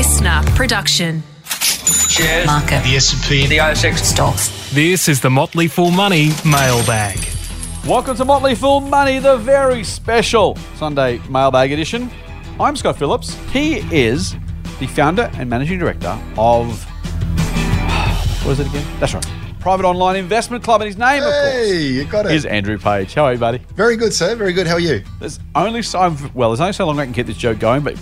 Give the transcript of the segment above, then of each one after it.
listener production. Shares. Market. The S&P. The ASX. Stocks. This is the Motley Fool Money mailbag. Welcome to Motley Fool Money, the very special Sunday mailbag edition. I'm Scott Phillips. He is the founder and managing director of. What is it again? That's right. Private Online Investment Club, and his name, of course, Hey, you got it. is Andrew Page. How are you, buddy? Very good, sir. Very good. How are you? There's only so I've- well, there's only so long I can keep this joke going, but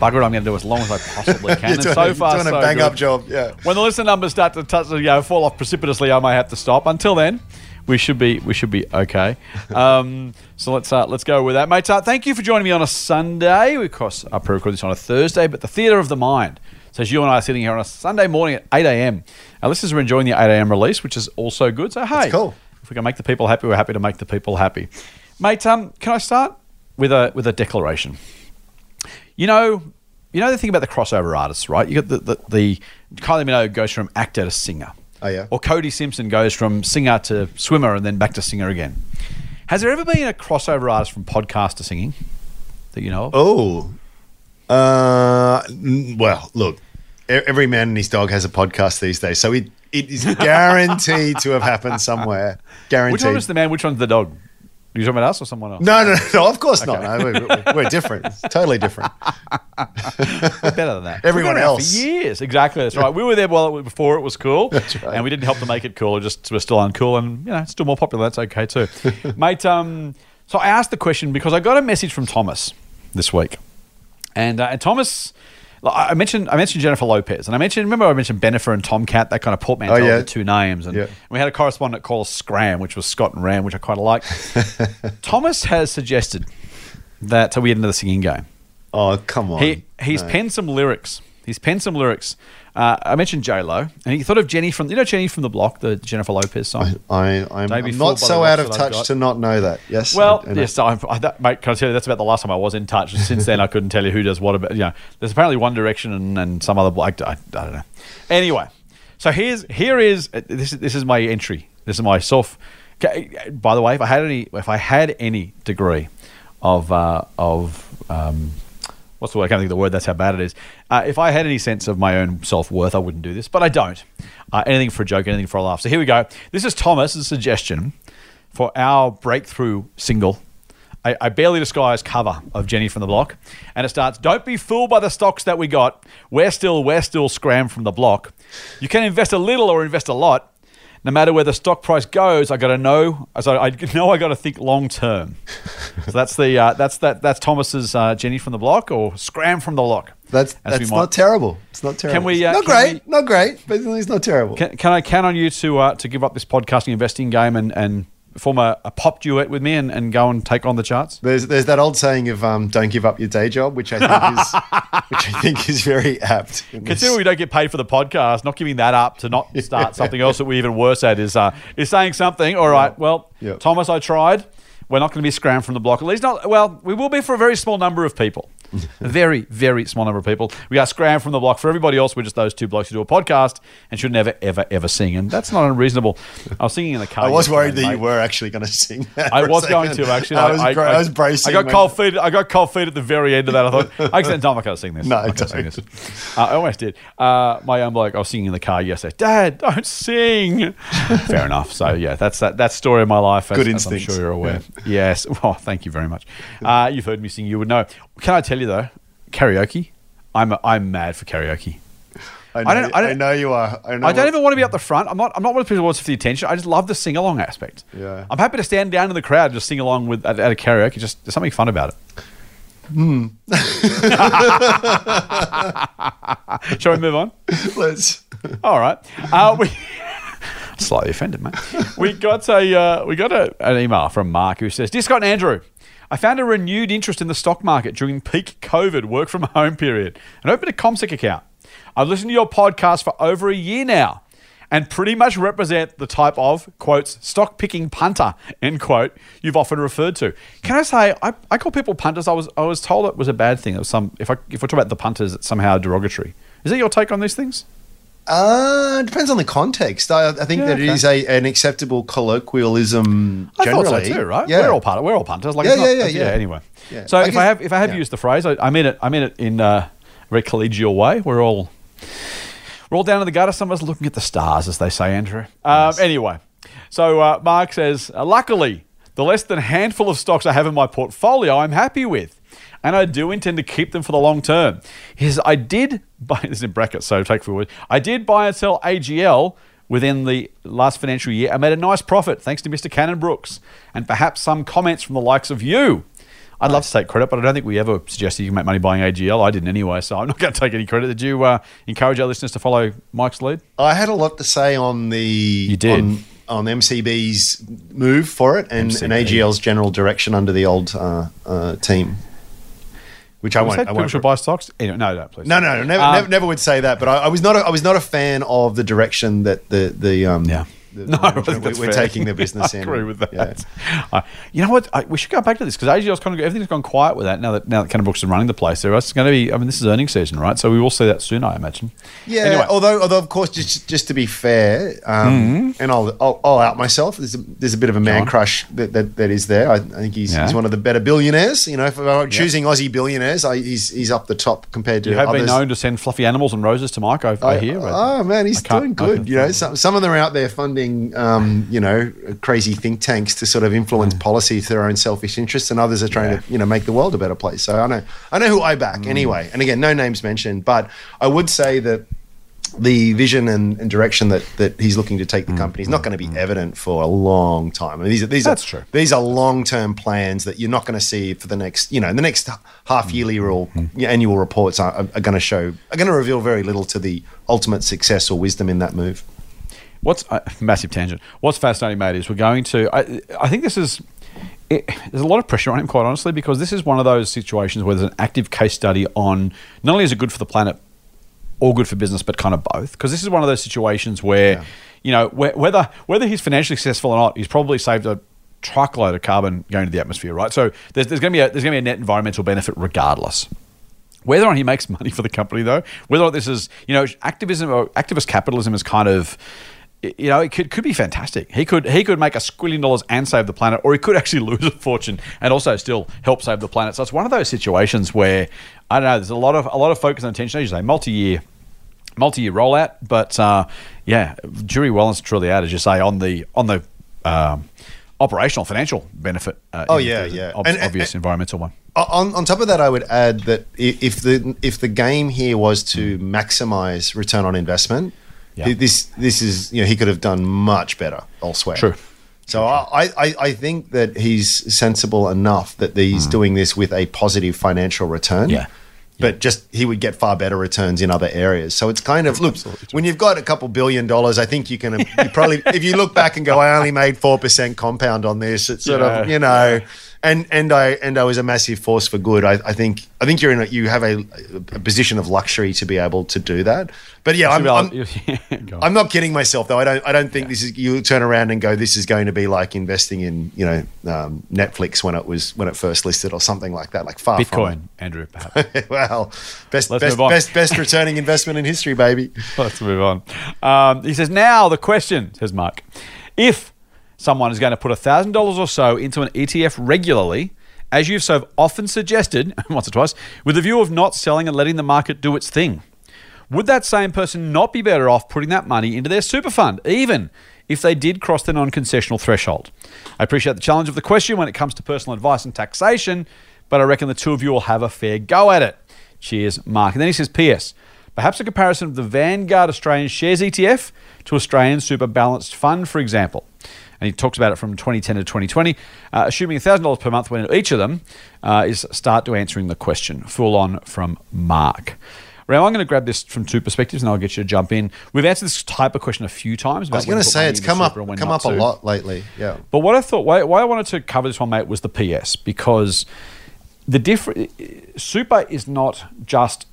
bugger it, I'm going to do as long as I possibly can. And so a, far, doing so a bang good. up job. Yeah. When the listener numbers start to touch, you know, fall off precipitously, I may have to stop. Until then, we should be we should be okay. Um, so let's uh, let's go with that, mates. Uh, thank you for joining me on a Sunday. We of course I pre-record this on a Thursday, but the theatre of the mind says you and I are sitting here on a Sunday morning at eight a.m. Our listeners are enjoying the eight a.m. release, which is also good. So hey, cool. if we can make the people happy, we're happy to make the people happy, mate. Um, can I start with a with a declaration? You know, you know the thing about the crossover artists, right? You got the the, the Kylie Minogue goes from actor to singer. Oh, yeah. Or Cody Simpson goes from singer to swimmer and then back to singer again. Has there ever been a crossover artist from podcast to singing that you know of? Oh. Uh, well, look, every man and his dog has a podcast these days, so it, it is guaranteed to have happened somewhere. Guaranteed. Which one is the man? Which one's the dog? You talking about us or someone else? no, no, no, of course not. No, we're, we're- different. It's totally different. We're better than that. Everyone else. for years. Exactly. That's right. We were there while it, before it was cool, right. and we didn't help to make it cool. Just we're still uncool, and you know, it's still more popular. That's okay too, mate. Um, so I asked the question because I got a message from Thomas this week, and uh, and Thomas. I mentioned I mentioned Jennifer Lopez, and I mentioned remember I mentioned Bennifer and TomKat, that kind of portmanteau Oh, yeah. of the two names, and Yeah. we had a correspondent call us Scram, which was Scott and Ram, which I quite like. Thomas has suggested that we get into the singing game. Oh, come on. He he's No. penned some lyrics. He's penned some lyrics. Uh, I mentioned J Lo, and he thought of Jenny from you know Jenny from the Block, the Jennifer Lopez song. I, I'm fooled not so out of touch to not know that. Yes. well, I- I yes, I, I, that, mate. Can I tell you that's about the last time I was in touch. Since then, I couldn't tell you who does what. About you know, there's apparently One Direction and, and some other. Like, I, I don't know. Anyway, so here's here is uh, this this is my entry. This is my self. By the way, if I had any if I had any degree of uh, of um, what's the word? I can't think of the word. That's how bad it is. Uh, if I had any sense of my own self worth, I wouldn't do this, but I don't. Uh, anything for a joke, anything for a laugh. So here we go. This is Thomas's suggestion for our breakthrough single. A, a barely disguised cover of Jenny from the Block, and it starts. Don't be fooled by the stocks that we got. We're still, we're still scram from the block. You can invest a little or invest a lot. No matter where the stock price goes, I got to know. So I know I got to think long term. so that's the uh, that's that that's Thomas's uh, Jenny from the Block or Scram from the lock. That's that's not terrible. It's not terrible. Can we, uh, not can great, we- not great, but it's not terrible. Can, can I count on you to uh, to give up this podcasting investing game and, and form a, a pop duet with me and, and go and take on the charts? There's there's that old saying of um, "Don't give up your day job," which I think is which I think is very apt. Considering we don't get paid for the podcast, not giving that up to not start something else that we're even worse at is uh, is saying something. All right, well, Yeah. Thomas, I tried. We're not going to be scrammed from the block. At least not. Well, we will be for a very small number of people. A very, very small number of people. We are scrammed from the block. For everybody else, we're just those two blokes who do a podcast and should never, ever, ever sing. And that's not unreasonable. I was singing in the car. I was worried that mate. you were actually going to sing. I was going to actually. I was, bra- I, was bracing. I got cold feet. I got cold feet at the very end of that. I thought I not going sing this. No, I'm not sing this. Uh, I almost did. Uh, my own bloke. I was singing in the car yesterday. Dad, don't sing. Fair enough. So yeah, that's that. That story of my life. As, Good as I'm sure you're aware. Yes. Well, thank you very much. Uh, you've heard me sing. You would know. Can I tell you though? Karaoke. I'm I'm mad for karaoke. I know, I don't- I I, don't- know you are. I, know I don't even want to be up the front. I'm not. I'm not one of the people who wants the attention. I just love the sing along aspect. Yeah. I'm happy to stand down in the crowd and just sing along with at, at a karaoke. Just there's something fun about it. Hmm. Shall we move on? Let's. All right. Uh, we slightly offended, mate. We got a uh, we got a, an email from Mark who says, "Dear Scott and Andrew." I found a renewed interest in the stock market during peak COVID work from home period and opened a CommSec account. I've listened to your podcast for over a year now and pretty much represent the type of, quotes, stock picking punter, end quote, you've often referred to. Can I say, I, I call people punters. I was I was told it was a bad thing. It was some, if, I, if we're talking about the punters, it's somehow derogatory. Is that your take on these things? Uh, it depends on the context. I, I think Yeah, that it okay. is a, an acceptable colloquialism. I generally, thought so too, right? Yeah. We're all punters. We're all punters. Like, Yeah, not- yeah, yeah, yeah. Anyway, Yeah. so I if I have if I have used the phrase, I, I mean it. I mean it in a very collegial way. We're all we're all down in the gutter. Some of us looking at the stars, as they say, Andrew. Um, Anyway, so uh, Mark says, uh, luckily, the less than handful of stocks I have in my portfolio, I'm happy with. And I do intend to keep them for the long term. He says, I did buy this is in brackets, so take forward. I did buy and sell AGL within the last financial year. I made a nice profit thanks to Mr. Cannon-Brookes and perhaps some comments from the likes of you. I'd love to take credit, but I don't think we ever suggested you can make money buying AGL. I didn't anyway, so I'm not going to take any credit. Did you uh, encourage our listeners to follow Mike's lead? I had a lot to say on the You did. on, on MCB's move for it and, and AGL's general direction under the old uh, uh, team, which I won't. I people won't should buy stocks. Anyway, no, no, please. no, no, no, never, Um, never, never would say that. But I, I was not. A, I was not a fan of the direction that the the um, Yeah. The, No, I management think that's we- we're fair. taking the business I in. agree with that. Yeah. You know what? I, we should go back to this because AGL's kind of everything's gone quiet with that now that now that Cannon-Brookes is running the place. There, it's going to be. I mean, this is earnings season, right? So we will see that soon, I imagine. Yeah, Anyway. although although of course just just to be fair, um, and I'll, I'll I'll out myself. There's a, there's a bit of a man Mm-hmm. crush that, that, that is there. I, I think he's, Yeah. he's one of the better billionaires. You know, if I'm choosing Aussie billionaires, I, he's he's up the top compared to You have others. been known to send fluffy animals and roses to Mike. I, hear. Oh man, he's doing good. You know, some, some of them are out there funding, um, you know, crazy think tanks to sort of influence policy to their own selfish interests, and others are trying Mm. Yeah. to, you know, make the world a better place. So I know, I know who I back Mm. anyway. And again, no names mentioned, but I would say that the vision and, and direction that, that he's looking to take the company is not going to be evident for a long time. I mean, these are these Mm. That's are true. these are long term plans that you're not going to see for the next, you know, the next half yearly or annual reports are, are going to show are going to reveal very little to the ultimate success or wisdom in that move. What's uh, massive tangent? What's fascinating, mate, is we're going to. I, I think this is. It, there's a lot of pressure on him, quite honestly, because this is one of those situations where there's an active case study on not only is it good for the planet or good for business, but kind of both. Because this is one of those situations where, Yeah. you know, whe- whether whether he's financially successful or not, he's probably saved a truckload of carbon going to the atmosphere, right? So there's, there's going to be a, there's going to be a net environmental benefit regardless. Whether or not he makes money for the company, though, whether or not this is, you know, activism or activist capitalism is kind of, you know, it could, could be fantastic. He could he could make a squillion dollars and save the planet, or he could actually lose a fortune and also still help save the planet. So it's one of those situations where I don't know. There's a lot of a lot of focus and attention. As you say, multi-year multi-year rollout, but uh, yeah, jury well and truly out, as you say, on the on the um, operational financial benefit. Uh, Oh, yeah, yeah. ob- And- and- obvious environmental one. On, on top of that, I would add that if the if the game here was to maximize return on investment, Yeah. this this is you know he could have done much better elsewhere. True. So I, I, I think that he's sensible enough that he's hmm. doing this with a positive financial return. Yeah. But just he would get far better returns in other areas. So it's kind of look when you've got a couple billion dollars, I think you can you probably if you look back and go, I only made four percent compound on this. It's sort of you know, and and I and I was a massive force for good. I, I think I think you're in a, you have a, a position of luxury to be able to do that. But yeah, I'm, I'm, I'm not kidding myself though. I don't. I don't think this is. You turn around and go, this is going to be like investing in you know um, Netflix when it was when it first listed or something like that. Like far Bitcoin, Andrew, perhaps. Well, best Let's best best best returning investment in history, baby. Let's move on. Um, he says, now the question, says Mark. If someone is going to put $1,000 or so into an ETF regularly, as you've so often suggested, once or twice, with the view of not selling and letting the market do its thing, would that same person not be better off putting that money into their super fund, even if they did cross the non concessional threshold? I appreciate the challenge of the question when it comes to personal advice and taxation, but I reckon the two of you will have a fair go at it. Cheers, Mark. And then he says, P.S. Perhaps a comparison of the Vanguard Australian Shares ETF to Australian Super Balanced Fund, for example. And he talks about it from 2010 to 2020, uh, assuming $1,000 per month into each of them, uh, is start to answering the question. Full on from Mark. Now, I'm going to grab this from two perspectives and I'll get you to jump in. We've answered this type of question a few times. I was going to say it's come up come up a lot lately. Yeah. But what I thought, why, why I wanted to cover this one, mate, was the PS because the different super is not just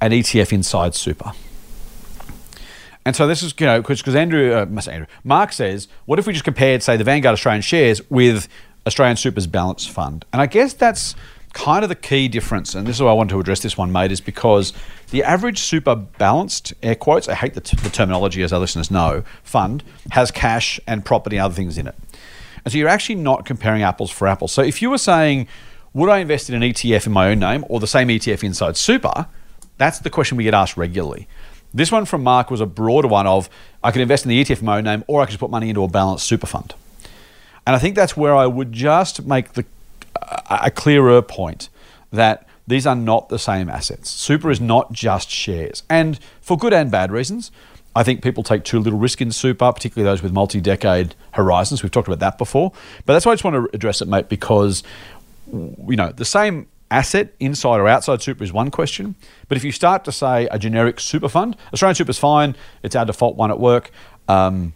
an ETF inside super. And so this is, you know, because Andrew, uh, Andrew, Mark says, what if we just compared, say, the Vanguard Australian shares with Australian Super's balance fund? And I guess that's kind of the key difference. And this is why I want to address this one, mate, is because the average super balanced, air quotes, I hate the, t- the terminology as our listeners know, fund has cash and property and other things in it. And so you're actually not comparing apples for apples. So if you were saying, would I invest in an ETF in my own name or the same ETF inside super? That's the question we get asked regularly. This one from Mark was a broader one of I could invest in the ETF mode name or I could just put money into a balanced super fund. And I think that's where I would just make the a clearer point that these are not the same assets. Super is not just shares. And for good and bad reasons, I think people take too little risk in super, particularly those with multi decade horizons. We've talked about that before. But that's why I just want to address it, mate, because you know, the same asset inside or outside super is one question. But if you start to say a generic super fund, Australian super is fine, it's our default one at work. Um,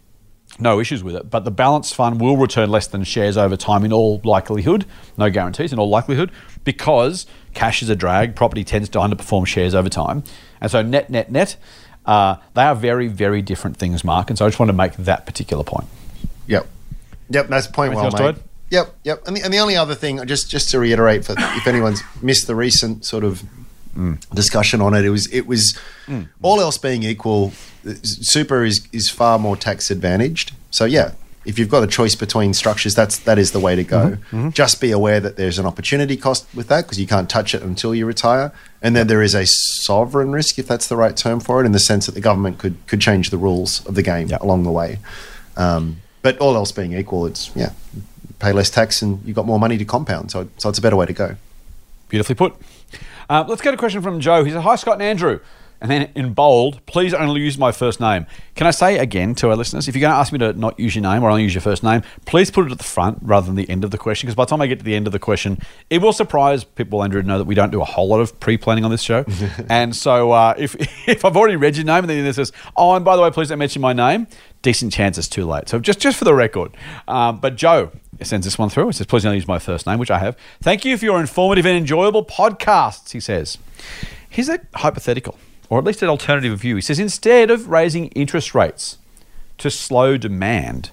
no issues with it, but the balance fund will return less than shares over time in all likelihood. No guarantees in all likelihood, because cash is a drag. Property tends to underperform shares over time, and so net, net, net, uh, they are very, very different things, Mark. And so I just want to make that particular point. Yep. Yep, that's point Anything well made. Yep, yep. And the, and the only other thing, just just to reiterate, for if anyone's missed the recent sort of mm. discussion on it, it was it was mm. all else being equal, super is is far more tax advantaged. So yeah, if you've got a choice between structures, that's that is the way to go. Mm-hmm. Mm-hmm. Just be aware that there's an opportunity cost with that because you can't touch it until you retire, and then there is a sovereign risk, if that's the right term for it, in the sense that the government could could change the rules of the game along the way. Um, but all else being equal, it's yeah, pay less tax and you've got more money to compound. So so it's a better way to go. Beautifully put. Uh, let's get a question from Joe. He's a Hi, Scott and Andrew. And then in bold, please only use my first name. Can I say again to our listeners, if you're going to ask me to not use your name or only use your first name, please put it at the front rather than the end of the question. Because by the time I get to the end of the question, it will surprise people, Andrew, to know that we don't do a whole lot of pre planning on this show. and so uh, if, if I've already read your name and then it says, Oh, and by the way, please don't mention my name, decent chance it's too late. So just, just for the record. Um, but Joe, sends this one through. It says, please don't use my first name, which I have. Thank you for your informative and enjoyable podcasts, he says. Here's a hypothetical, or at least an alternative view. He says, instead of raising interest rates to slow demand,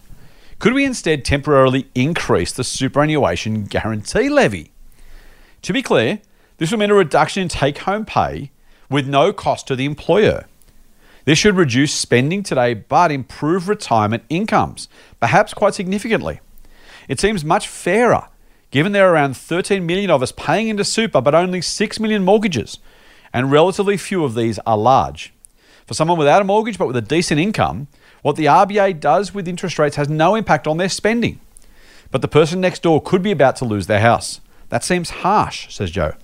could we instead temporarily increase the superannuation guarantee levy? To be clear, this will mean a reduction in take home pay with no cost to the employer. This should reduce spending today but improve retirement incomes, perhaps quite significantly. It seems much fairer, given there are around 13 million of us paying into super but only 6 million mortgages, and relatively few of these are large. For someone without a mortgage but with a decent income, what the RBA does with interest rates has no impact on their spending. But the person next door could be about to lose their house. That seems harsh, says Joe.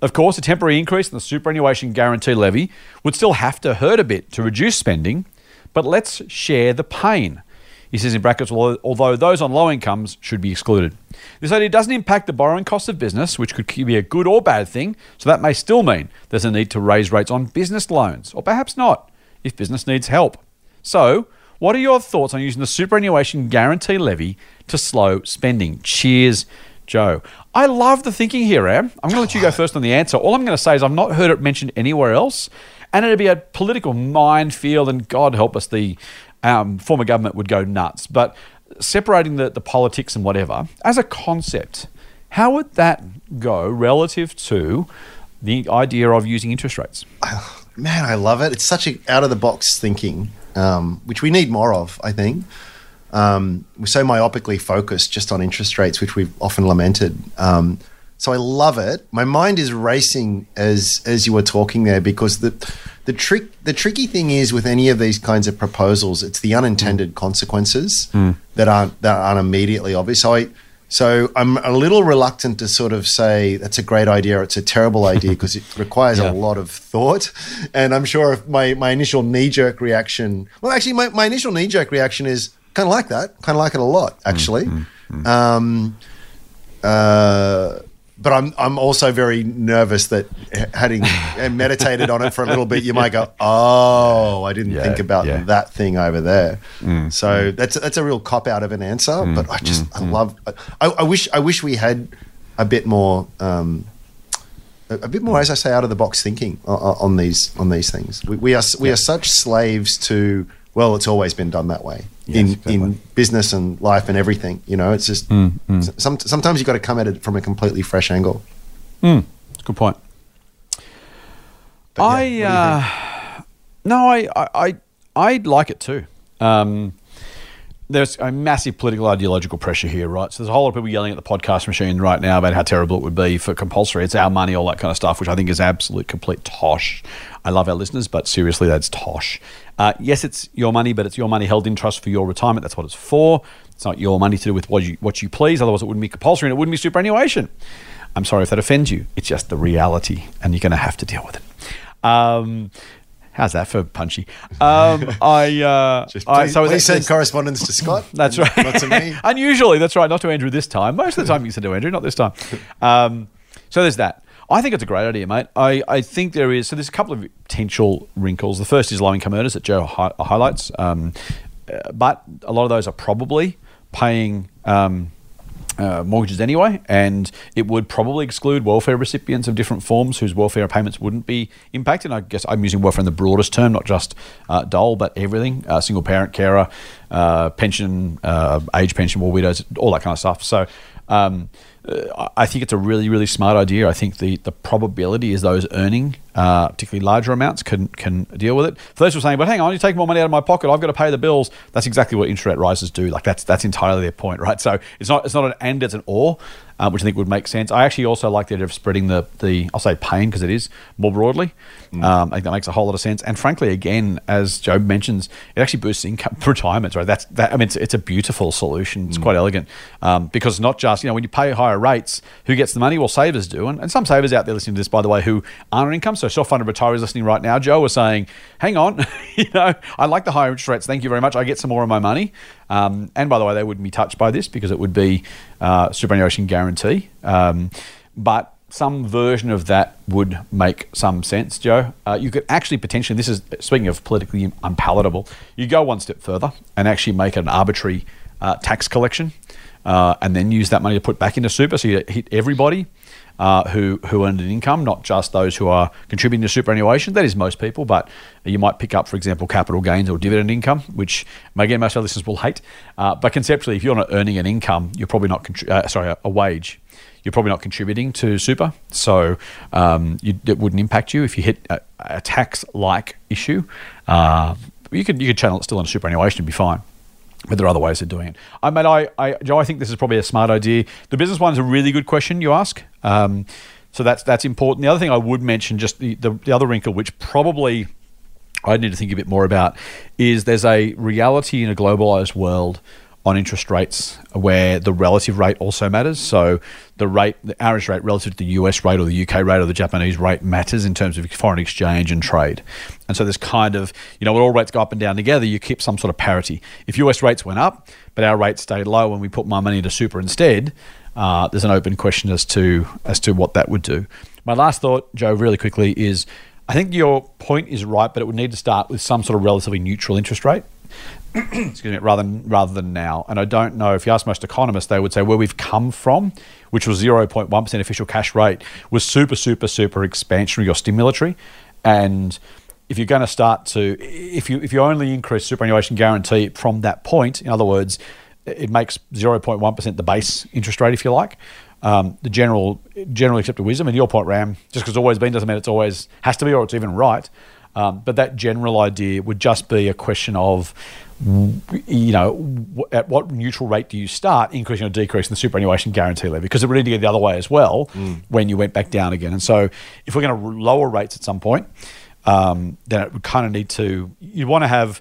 Of course, a temporary increase in the superannuation guarantee levy would still have to hurt a bit to reduce spending, but let's share the pain. He says in brackets, "Although- those on low incomes should be excluded. This idea doesn't impact the borrowing costs of business, which could be a good or bad thing, so that may still mean there's a need to raise rates on business loans, or perhaps not, if business needs help. So, what are your thoughts on using the superannuation guarantee levy to slow spending? Cheers, Joe. I love the thinking here, Am. I'm going to let you go first on the answer. All I'm going to say is I've not heard it mentioned anywhere else, and it'd be a political minefield, and God help us, the um, former government would go nuts. But separating the, the politics and whatever, as a concept, how would that go relative to the idea of using interest rates? Man, I love it. It's such a out of the box thinking, um, which we need more of. I think um, we're so myopically focused just on interest rates, which we've often lamented. Um, so I love it. My mind is racing as as you were talking there because the the trick the tricky thing is with any of these kinds of proposals, it's the unintended consequences that aren't that aren't immediately obvious. So I so I'm a little reluctant to sort of say that's a great idea. Or it's a terrible idea because it requires Yeah. a lot of thought. And I'm sure if my, my initial knee jerk reaction, well, actually, my, my initial knee jerk reaction is kind of like that, kind of like it a lot, actually. Um, uh, but I'm I'm also very nervous that having meditated on it for a little bit, you might go, "Oh, I didn't Yeah, think about yeah. that thing over there." Mm. So that's that's a real cop out of an answer. Mm. but I just I mm-hmm. love. I, I wish I wish we had a bit more. Um, a a bit more, as I say, out of the box thinking on, on these on these things. We, we are we are such slaves to. Well, it's always been done that way in Yes, exactly. in business and life and everything. You know, it's just s- some, sometimes you've got to come at it from a completely fresh angle. Good point. But I you uh, no, I, I I I like it too. Um, there's a massive political ideological pressure here, right? So there's a whole lot of people yelling at the podcast machine right now about how terrible it would be for compulsory. It's our money, all that kind of stuff, which I think is absolute complete tosh. I love our listeners, but seriously, that's tosh. Uh, yes, it's your money, but it's your money held in trust for your retirement. That's what it's for. It's not your money to do with what you what you please. Otherwise, it wouldn't be compulsory and it wouldn't be superannuation. I'm sorry if that offends you. It's just the reality, and you're going to have to deal with it. Um, how's that for punchy? Um, I, uh, Just I please, so please send correspondence to Scott. that's right. Not to me. Unusually, that's right. Not to Andrew this time. Most of the time you send to Andrew, not this time. Um, so there's that. I think it's a great idea, mate. I, I think there is. So there's a couple of potential wrinkles. The first is low income earners that Joe hi- highlights, um, uh, but a lot of those are probably paying. Um, uh, mortgages anyway, and it would probably exclude welfare recipients of different forms whose welfare payments wouldn't be impacted. I guess I'm using welfare in the broadest term, not just uh, dole, but everything: uh, single parent carer, uh, pension, uh, age pension, war widows, all that kind of stuff. So. Um, uh, I think it's a really, really smart idea. I think the, the probability is those earning uh, particularly larger amounts can can deal with it. For those who are saying, "But hang on, you take more money out of my pocket, I've got to pay the bills." That's exactly what interest rate rises do. Like that's that's entirely their point, right? So it's not it's not an and, it's an or, uh, which I think would make sense. I actually also like the idea of spreading the the I'll say pain because it is more broadly. Um, I think that makes a whole lot of sense. And frankly, again, as Joe mentions, it actually boosts income retirements, right? That's that. I mean, it's, it's a beautiful solution. It's quite elegant um, because not just you know when you pay higher rates, who gets the money? Well, savers do, and, and some savers out there listening to this, by the way, who aren't on income. So self-funded retirees listening right now, Joe was saying, "Hang on, you know, I like the higher interest rates. Thank you very much. I get some more of my money." Um, and by the way, they wouldn't be touched by this because it would be uh, superannuation guarantee. Um, but some version of that would make some sense, Joe. Uh, you could actually potentially, this is speaking of politically unpalatable, you go one step further and actually make an arbitrary uh, tax collection uh, and then use that money to put back into super. So you hit everybody. Uh, who who earned an income, not just those who are contributing to superannuation. That is most people, but you might pick up, for example, capital gains or dividend income, which again most of our listeners will hate. Uh, but conceptually, if you're not earning an income, you're probably not contri- uh, sorry a, a wage you're probably not contributing to super, so um, you, it wouldn't impact you if you hit a, a tax-like issue. Uh, you could you could channel it still into superannuation and be fine. But there are other ways of doing it. I mean, I, I, Joe, I think this is probably a smart idea. The business one is a really good question you ask. Um, so that's that's important. The other thing I would mention, just the, the, the other wrinkle, which probably I need to think a bit more about, is there's a reality in a globalized world on interest rates where the relative rate also matters. So the rate, the average rate relative to the US rate or the UK rate or the Japanese rate matters in terms of foreign exchange and trade. And so there's kind of, you know, when all rates go up and down together, you keep some sort of parity. If US rates went up, but our rates stayed low and we put my money into super instead, uh, there's an open question as to as to what that would do. My last thought, Joe, really quickly, is I think your point is right, but it would need to start with some sort of relatively neutral interest rate excuse me, rather than rather than now. And I don't know if you ask most economists, they would say where we've come from, which was zero point one percent official cash rate, was super, super, super expansionary or stimulatory. And if you're going to start to, if you if you only increase superannuation guarantee from that point, in other words, it makes zero point one percent the base interest rate, if you like. Um, the general generally accepted wisdom, and your point, Ram, just because it's always been doesn't mean it's always has to be or it's even right. Um, but that general idea would just be a question of, you know, at what neutral rate do you start increasing or decreasing the superannuation guarantee levy? Because it would need to go the other way as well when you went back down again. And so, if we're going to lower rates at some point, um, then it would kind of need to. You want to have,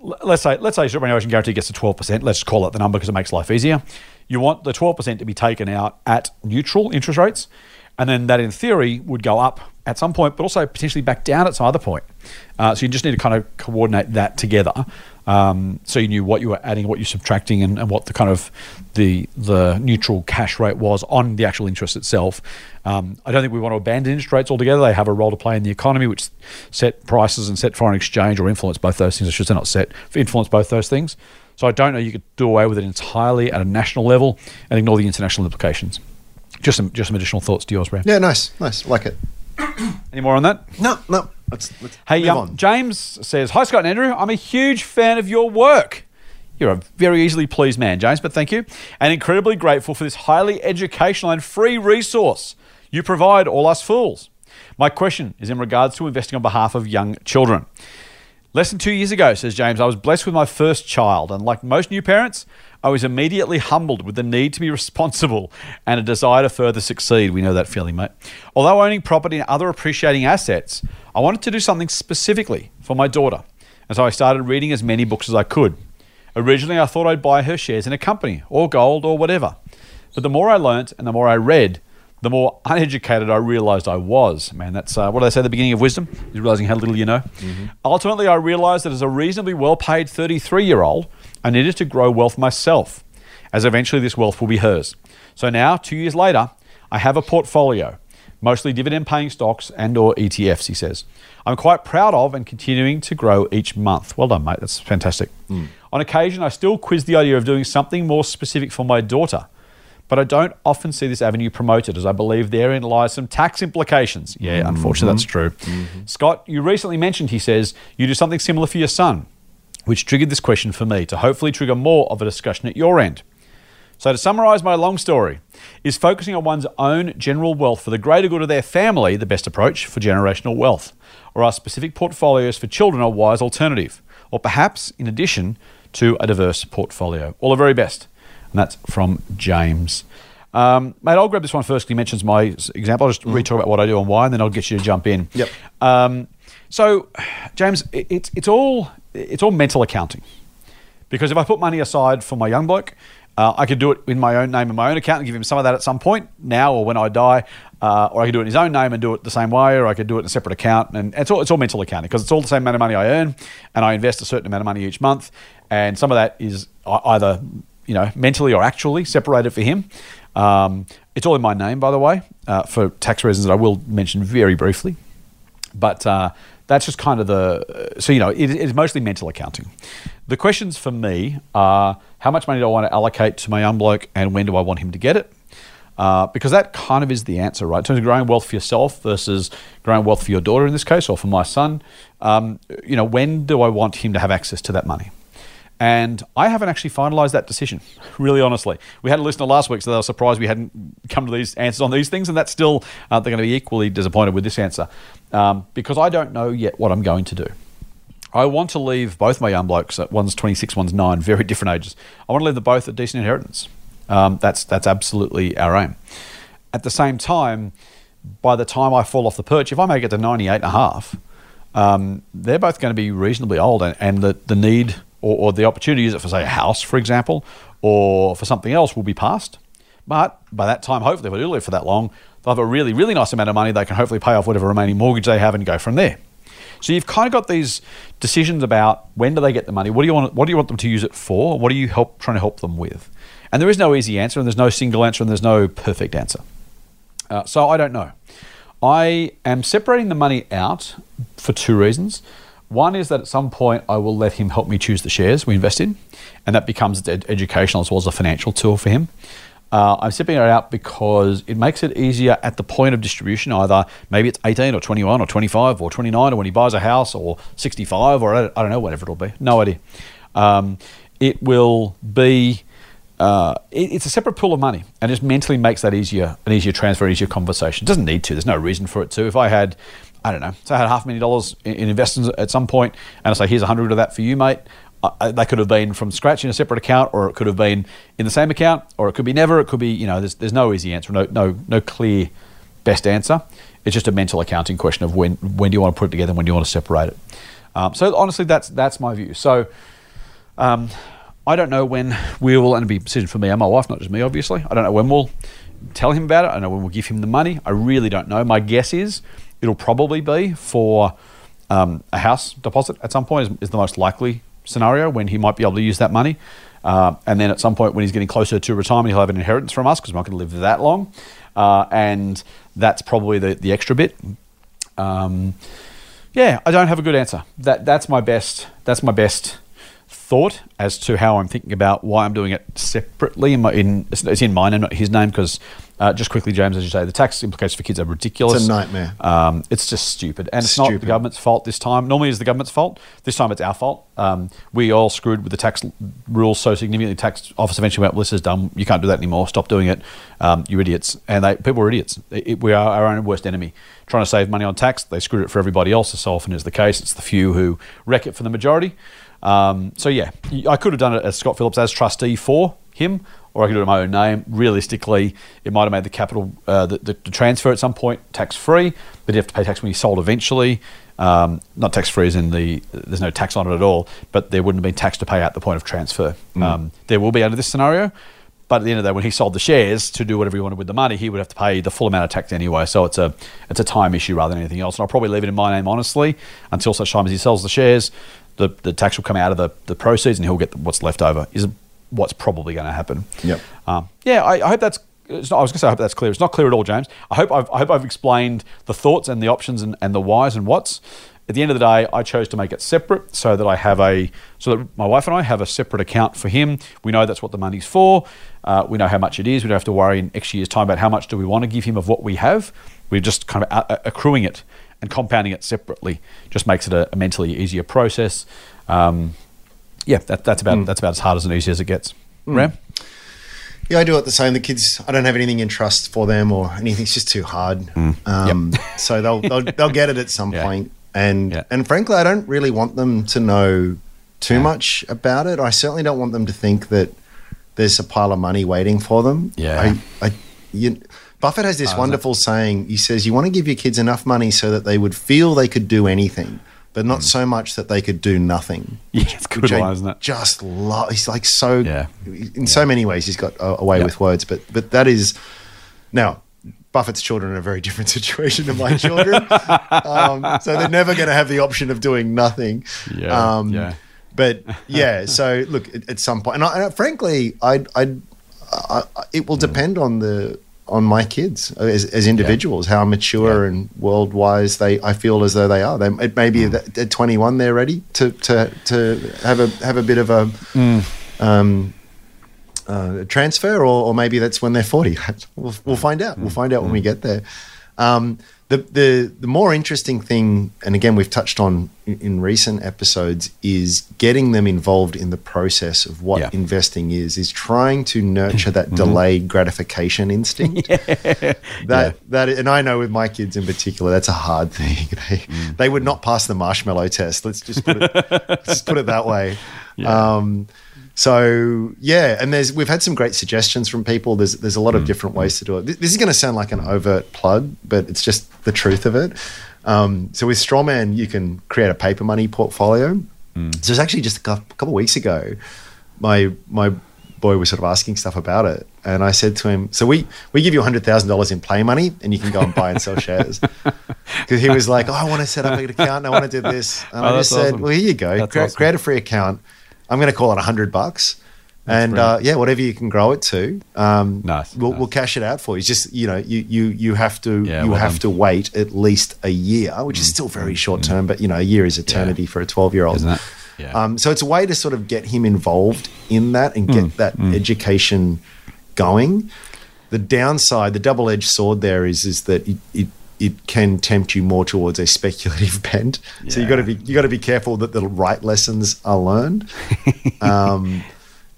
let's say, let's say superannuation guarantee gets to twelve percent. Let's just call it the number because it makes life easier. You want the twelve percent to be taken out at neutral interest rates, and then that in theory would go up at some point, but also potentially back down at some other point. Uh, so you just need to kind of coordinate that together, um, so you knew what you were adding, what you're subtracting, and, and what the kind of the the neutral cash rate was on the actual interest itself. Um, I don't think we want to abandon interest rates altogether. They have a role to play in the economy, which set prices and set foreign exchange or influence both those things. I should say not set, influence both those things. So I don't know you could do away with it entirely at a national level and ignore the international implications. Just some just some additional thoughts to yours, Ram. Yeah, nice, nice. Like it. Any more on that? No, no. Let's, let's Hey, move um, on. James says, Hi, Scott and Andrew. I'm a huge fan of your work. You're a very easily pleased man, James, but thank you. And incredibly grateful for this highly educational and free resource you provide all us fools. My question is in regards to investing on behalf of young children. Less than two years ago, says James, I was blessed with my first child, and like most new parents, I was immediately humbled with the need to be responsible and a desire to further succeed. We know that feeling, mate. Although owning property and other appreciating assets, I wanted to do something specifically for my daughter, and so I started reading as many books as I could. Originally, I thought I'd buy her shares in a company, or gold, or whatever. But the more I learnt and the more I read, the more uneducated I realized I was. Man, that's uh, what do they say the beginning of wisdom? Is realizing how little you know. Ultimately, I realized that as a reasonably well paid 33 year old, I needed to grow wealth myself, as eventually this wealth will be hers. So now, two years later, I have a portfolio, mostly dividend paying stocks and or ETFs, he says. I'm quite proud of and continuing to grow each month. Well done, mate. That's fantastic. On occasion, I still quiz the idea of doing something more specific for my daughter but I don't often see this avenue promoted as I believe therein lies some tax implications. Yeah, mm-hmm. unfortunately, that's true. Mm-hmm. Scott, you recently mentioned, he says, you do something similar for your son, which triggered this question for me to hopefully trigger more of a discussion at your end. So, to summarize my long story, is focusing on one's own general wealth for the greater good of their family the best approach for generational wealth? Or are specific portfolios for children a wise alternative? Or perhaps, in addition to a diverse portfolio? All the very best and that's from James. Um, mate, I'll grab this one first. He mentions my example. I'll just re talk about what I do and why, and then I'll get you to jump in. Yep. Um, so, James, it, it's it's all it's all mental accounting, because if I put money aside for my young bloke, uh, I could do it in my own name and my own account and give him some of that at some point now or when I die, uh, or I could do it in his own name and do it the same way, or I could do it in a separate account. And it's all it's all mental accounting because it's all the same amount of money I earn, and I invest a certain amount of money each month, and some of that is either you know mentally or actually separated for him. Um, it's all in my name, by the way, uh, for tax reasons that I will mention very briefly. But uh, that's just kind of the so you know it, it is mostly mental accounting. The questions for me are how much money do i want to allocate to my young bloke and when do i want him to get it? Uh, because that kind of is the answer right? In terms of growing wealth for yourself versus growing wealth for your daughter in this case or for my son um, you know when do i want him to have access to that money and I haven't actually finalised that decision, really honestly. We had a listener last week, so they were surprised we hadn't come to these answers on these things, and that's still, uh, they're going to be equally disappointed with this answer um, because I don't know yet what I'm going to do. I want to leave both my young blokes, uh, one's 26, one's 9, very different ages. I want to leave them both a decent inheritance. Um, that's, that's absolutely our aim. At the same time, by the time I fall off the perch, if I make it to 98 and a half, um, they're both going to be reasonably old, and, and the, the need or, or the opportunity to use it for, say, a house, for example, or for something else will be passed. But by that time, hopefully, if I do live for that long, they'll have a really, really nice amount of money. They can hopefully pay off whatever remaining mortgage they have and go from there. So you've kind of got these decisions about when do they get the money, what do you want, what do you want them to use it for, what are you help trying to help them with, and there is no easy answer, and there's no single answer, and there's no perfect answer. Uh, so I don't know. I am separating the money out for two reasons. One is that at some point I will let him help me choose the shares we invest in, and that becomes ed- educational as well as a financial tool for him. Uh, I'm separating it out because it makes it easier at the point of distribution. Either maybe it's 18 or 21 or 25 or 29, or when he buys a house, or 65, or I don't, I don't know, whatever it'll be. No idea. Um, it will be uh, it, it's a separate pool of money, and just mentally makes that easier, an easier transfer, easier conversation. It doesn't need to. There's no reason for it to. If I had, I don't know, so I had half a million dollars in, in investments at some point, and I say, here's a hundred of that for you, mate. I, that could have been from scratch in a separate account, or it could have been in the same account, or it could be never. It could be, you know, there's, there's no easy answer, no, no, no clear best answer. It's just a mental accounting question of when, when do you want to put it together, and when do you want to separate it. Um, so honestly, that's that's my view. So. Um, I don't know when we will, and it'll be a decision for me and my wife, not just me, obviously. I don't know when we'll tell him about it. I don't know when we'll give him the money. I really don't know. My guess is it'll probably be for um, a house deposit at some point, is, is the most likely scenario when he might be able to use that money. Uh, and then at some point when he's getting closer to retirement, he'll have an inheritance from us because we're not going to live that long. Uh, and that's probably the, the extra bit. Um, yeah, I don't have a good answer. That that's my best. That's my best thought as to how I'm thinking about why I'm doing it separately. In, my, in it's in mine and not his name because Uh, just quickly, James, as you say, the tax implications for kids are ridiculous. It's a nightmare. Um, it's just stupid, and it's not the government's fault this time. Normally, it's the government's fault. This time, it's our fault. Um, we all screwed with the tax rules so significantly. Tax office eventually went, "Well, "This is dumb. You can't do that anymore. Stop doing it. Um, you idiots." And they people are idiots. It- it- we are our own worst enemy. Trying to save money on tax, they screwed it for everybody else. As so often is the case, it's the few who wreck it for the majority. Um, so yeah, I could have done it as Scott Phillips as trustee for him, or I could do it in my own name. Realistically, it might have made the capital uh, the, the, the transfer at some point tax free, but you have to pay tax when you sold eventually. Um, not tax free as in the there's no tax on it at all, but there wouldn't have been tax to pay at the point of transfer. Um, there will be under this scenario, but at the end of the day, when he sold the shares to do whatever he wanted with the money, he would have to pay the full amount of tax anyway. So it's a it's a time issue rather than anything else. And I'll probably leave it in my name honestly until such time as he sells the shares. The, the tax will come out of the, the proceeds and he'll get what's left over. Is what's probably going to happen. Yep. Um, yeah, I, I hope that's. It's not, I was going to say I hope that's clear. It's not clear at all, James. I hope I've, I hope I've explained the thoughts and the options and, and the whys and whats. At the end of the day, I chose to make it separate so that I have a so that my wife and I have a separate account for him. We know that's what the money's for. Uh, we know how much it is. We don't have to worry in X years' time about how much do we want to give him of what we have. We're just kind of a- a- accruing it and compounding it separately. Just makes it a, a mentally easier process. Um, yeah, that, that's about mm. that's about as hard as and easy as it gets. Mm. Ram? Yeah, I do it the same. The kids, I don't have anything in trust for them or anything. It's just too hard. Mm. Um, So they'll, they'll they'll get it at some Yeah. point. And Yeah. and frankly, I don't really want them to know too much about it. I certainly don't want them to think that there's a pile of money waiting for them. Yeah. I, I you, Buffett has this uh, wonderful saying. He says, "You want to give your kids enough money so that they would feel they could do anything." But not so much that they could do nothing. Yeah, it's good line, isn't it? Just love. He's like so. Yeah. In so many ways, he's got a, a way Yeah. with words. But but that is now. Buffett's children are in a very different situation to my children, um, so they're never going to have the option of doing nothing. Yeah, Um, yeah. But yeah, so look at, at some point, and, I, and frankly, I, I, I, it will depend on the on my kids as, as individuals, how mature Yeah. and world wise they I feel as though they are. They, it may be that at 21 they're ready to, to, to have a have a bit of a um, uh, transfer, or, or maybe that's when they're 40. we'll, we'll find out. We'll find out when we get there. Um, the, the the more interesting thing, and again we've touched on in, in recent episodes, is getting them involved in the process of what Yeah. investing is. Is trying to nurture that delayed gratification instinct. That that, and I know with my kids in particular, that's a hard thing. They they would not pass the marshmallow test. Let's just put it, let's just put it that way. Um, so yeah, and there's we've had some great suggestions from people. There's there's a lot of different ways to do it. This, this is going to sound like an overt plug, but it's just the truth of it. Um, so with Strawman, you can create a paper money portfolio. So it's actually just a couple of weeks ago, my my boy was sort of asking stuff about it, and I said to him, "So we we give you hundred thousand dollars in play money, and you can go and buy and sell shares." Because he was like, "Oh, I want to set up an account, and I want to do this," and Oh, I just said, awesome. "Well, here you go. Create, awesome. create a free account. I'm going to call it a hundred bucks." And uh, yeah, whatever you can grow it to, um, Nice, We'll, nice. we'll cash it out for you. It's just you know, you you you have to Yeah, you well have done. to wait at least a year, which is still very short term. But you know, a year is eternity for a twelve year old. Yeah. Um, so it's a way to sort of get him involved in that and Mm, get that education going. The downside, the double edged sword there is is that it, it it can tempt you more towards a speculative bent. So you got to be you got to be careful that the right lessons are learned. um,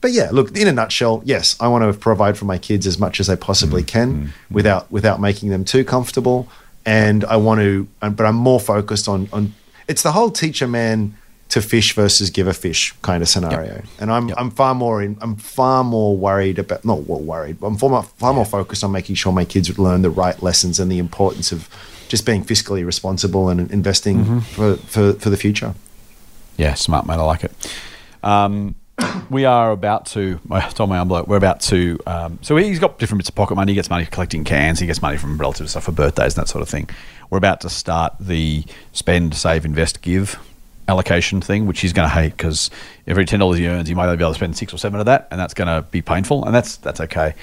but yeah, look, in a nutshell, yes, I want to provide for my kids as much as I possibly Mm, can without without making them too comfortable. And I want to, but I'm more focused on on it's the whole teacher man to fish versus give a fish kind of scenario. And I'm I'm far more in I'm far more worried about not well worried, but I'm far more, far more focused on making sure my kids learn the right lessons and the importance of just being fiscally responsible and investing Mm-hmm. for, for for the future. Yeah, smart man, I like it. Um, we are about to. I told my envelope. We're about to. Um, so he's got different bits of pocket money. He gets money collecting cans. He gets money from relatives stuff for birthdays and that sort of thing. We're about to start the spend, save, invest, give allocation thing, which he's going to hate because every ten dollars he earns, he might only be able to spend six or seven of that, and that's going to be painful, and that's that's okay.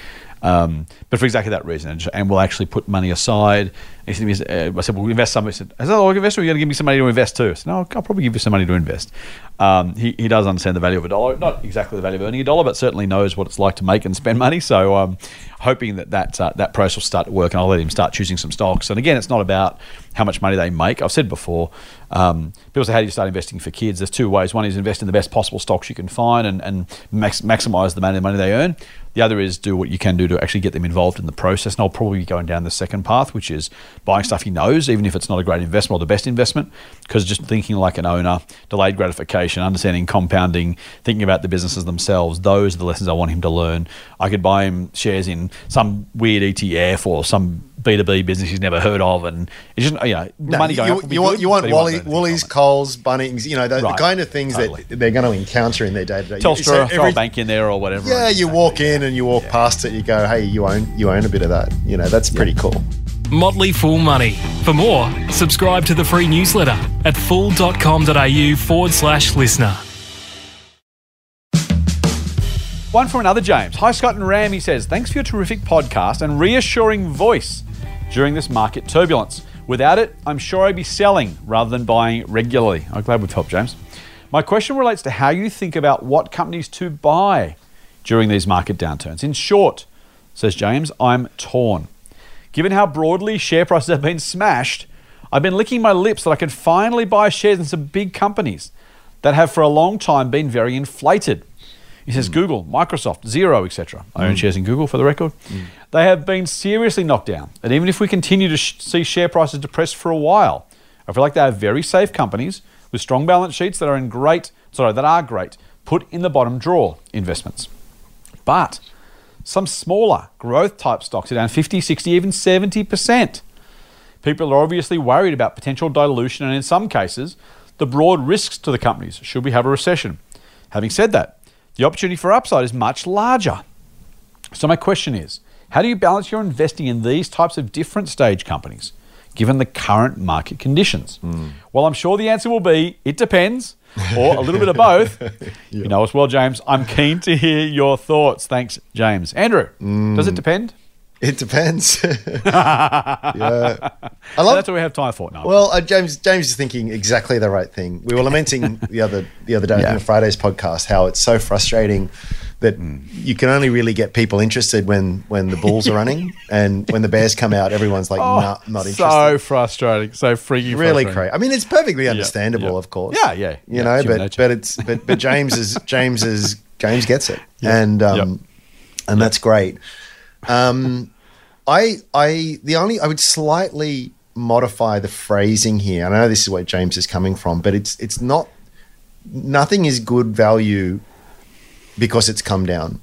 Um, but for exactly that reason, and, and will actually put money aside. He said, uh, I said, "We'll invest some." He said, "Is that all investor? You're going to give me some money to invest too?" I said, "No, I'll probably give you some money to invest." Um, he, he does understand the value of a dollar, not exactly the value of earning a dollar, but certainly knows what it's like to make and spend money. So, um, hoping that that uh, that process will start to work, and I'll let him start choosing some stocks. And again, it's not about how much money they make. I've said before, um, people say, "How do you start investing for kids?" There's two ways. One is invest in the best possible stocks you can find and and max, maximize the amount of money they earn. The other is do what you can do to actually get them involved in the process. And I'll probably be going down the second path, which is buying stuff he knows, even if it's not a great investment or the best investment, because just thinking like an owner, delayed gratification, understanding compounding, thinking about the businesses themselves, those are the lessons I want him to learn. I could buy him shares in some weird ETF or some B2B business he's never heard of. And it's just, you know, No, money going you, up will be you want, good, you want but he won't Wally, learn Woolies. Coles, Bunnings, you know, the, the kind of things Totally. that they're going to encounter in their day to day. Telstra, throw a bank in there or whatever. Yeah, you walk in and you walk past it, you go, hey, you own you own a bit of that. You know, that's pretty cool. Motley Fool Money. For more, subscribe to the free newsletter at fool.com.au forward slash listener. One from another James. Hi, Scott and Ram. He says, Thanks for your terrific podcast and reassuring voice during this market turbulence. Without it, I'm sure I'd be selling rather than buying regularly. I'm glad we've helped, James. My question relates to how you think about what companies to buy during these market downturns. In short, says James, I'm torn. Given how broadly share prices have been smashed, I've been licking my lips that I can finally buy shares in some big companies that have for a long time been very inflated. He says mm. Google, Microsoft, Xero, etc. I own mm. shares in Google for the record. Mm. They have been seriously knocked down. And even if we continue to sh- see share prices depressed for a while, I feel like they are very safe companies with strong balance sheets that are in great, sorry, that are great, put in the bottom drawer investments. But some smaller growth type stocks are down 50, 60, even 70%. People are obviously worried about potential dilution and, in some cases, the broad risks to the companies should we have a recession. Having said that, the opportunity for upside is much larger. So, my question is how do you balance your investing in these types of different stage companies given the current market conditions? Hmm. Well, I'm sure the answer will be it depends, or a little bit of both. You know us well, James. I'm keen to hear your thoughts. Thanks, James. Andrew, hmm. does it depend? It depends. yeah, I love. That's what we have time for now. Well, uh, James James is thinking exactly the right thing. We were lamenting the other the other day Yeah. in Fridays podcast how it's so frustrating that Mm. you can only really get people interested when when the bulls are running and when the bears come out, everyone's like, nah, not interested. Oh, So frustrating, so freaky, really crazy. I mean, it's perfectly understandable, yeah. of course. Yeah, yeah, You yeah, know, but nature. but it's but but James is James is James gets it, and um, and that's great. Um, I I the only I would slightly modify the phrasing here. I know this is where James is coming from, but it's it's not. Nothing is good value because it's come down.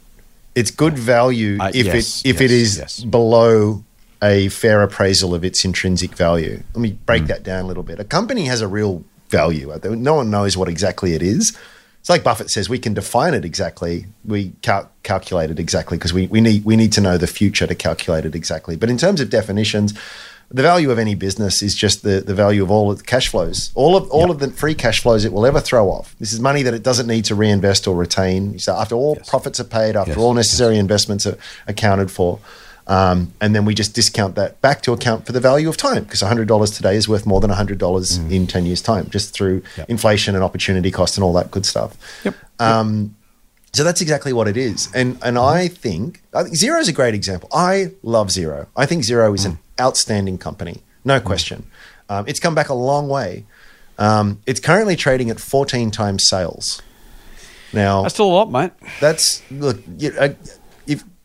It's good value Uh, if yes, it if it yes, is yes. below a fair appraisal of its intrinsic value. Let me break that down a little bit. A company has a real value. No one knows what exactly it is. It's like Buffett says, we can define it exactly. We cal- calculate it exactly because we, we need we need to know the future to calculate it exactly. But in terms of definitions, the value of any business is just the, the value of all of the cash flows, all of all of the free cash flows it will ever throw off. This is money that it doesn't need to reinvest or retain. So after all profits are paid, after Yes, all necessary investments are accounted for, um, and then we just discount that back to account for the value of time because $100 today is worth more than $100 Mm. in 10 years' time, just through inflation and opportunity cost and all that good stuff. Yep. Um, so that's exactly what it is. And, and Mm-hmm. I think I think Xero is a great example. I love Xero. I think Xero is an Mm. outstanding company, no question. Um, it's come back a long way. Um, it's currently trading at 14 times sales. Now, That's still a lot, mate. that's look. You, uh,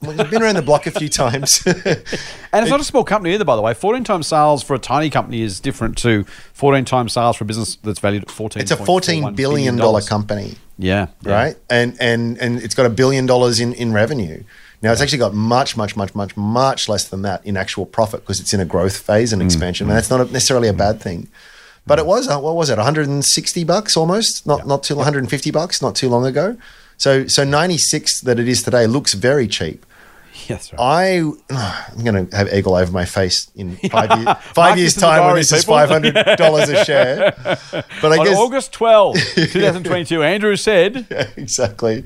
well, you've been around the block a few times, And it's not a small company either, by the way. 14 times sales for a tiny company is different to 14 times sales for a business that's valued at 14. it's a fourteen billion dollar company, Yeah, yeah. right? And and and it's got a billion dollars in in revenue. Now it's actually got much, much, much, much, much less than that in actual profit because it's in a growth phase Mm, and expansion, and that's not necessarily a bad thing. But it was uh, what was it, 160 bucks almost, not not too 150 bucks, not too long ago. So so 96 that it is today looks very cheap. Yes, right. I I'm going to have eagle over my face in five, years, five years time when this is people. five hundred dollars a share. But I On guess August 12, 2022, Andrew said, exactly.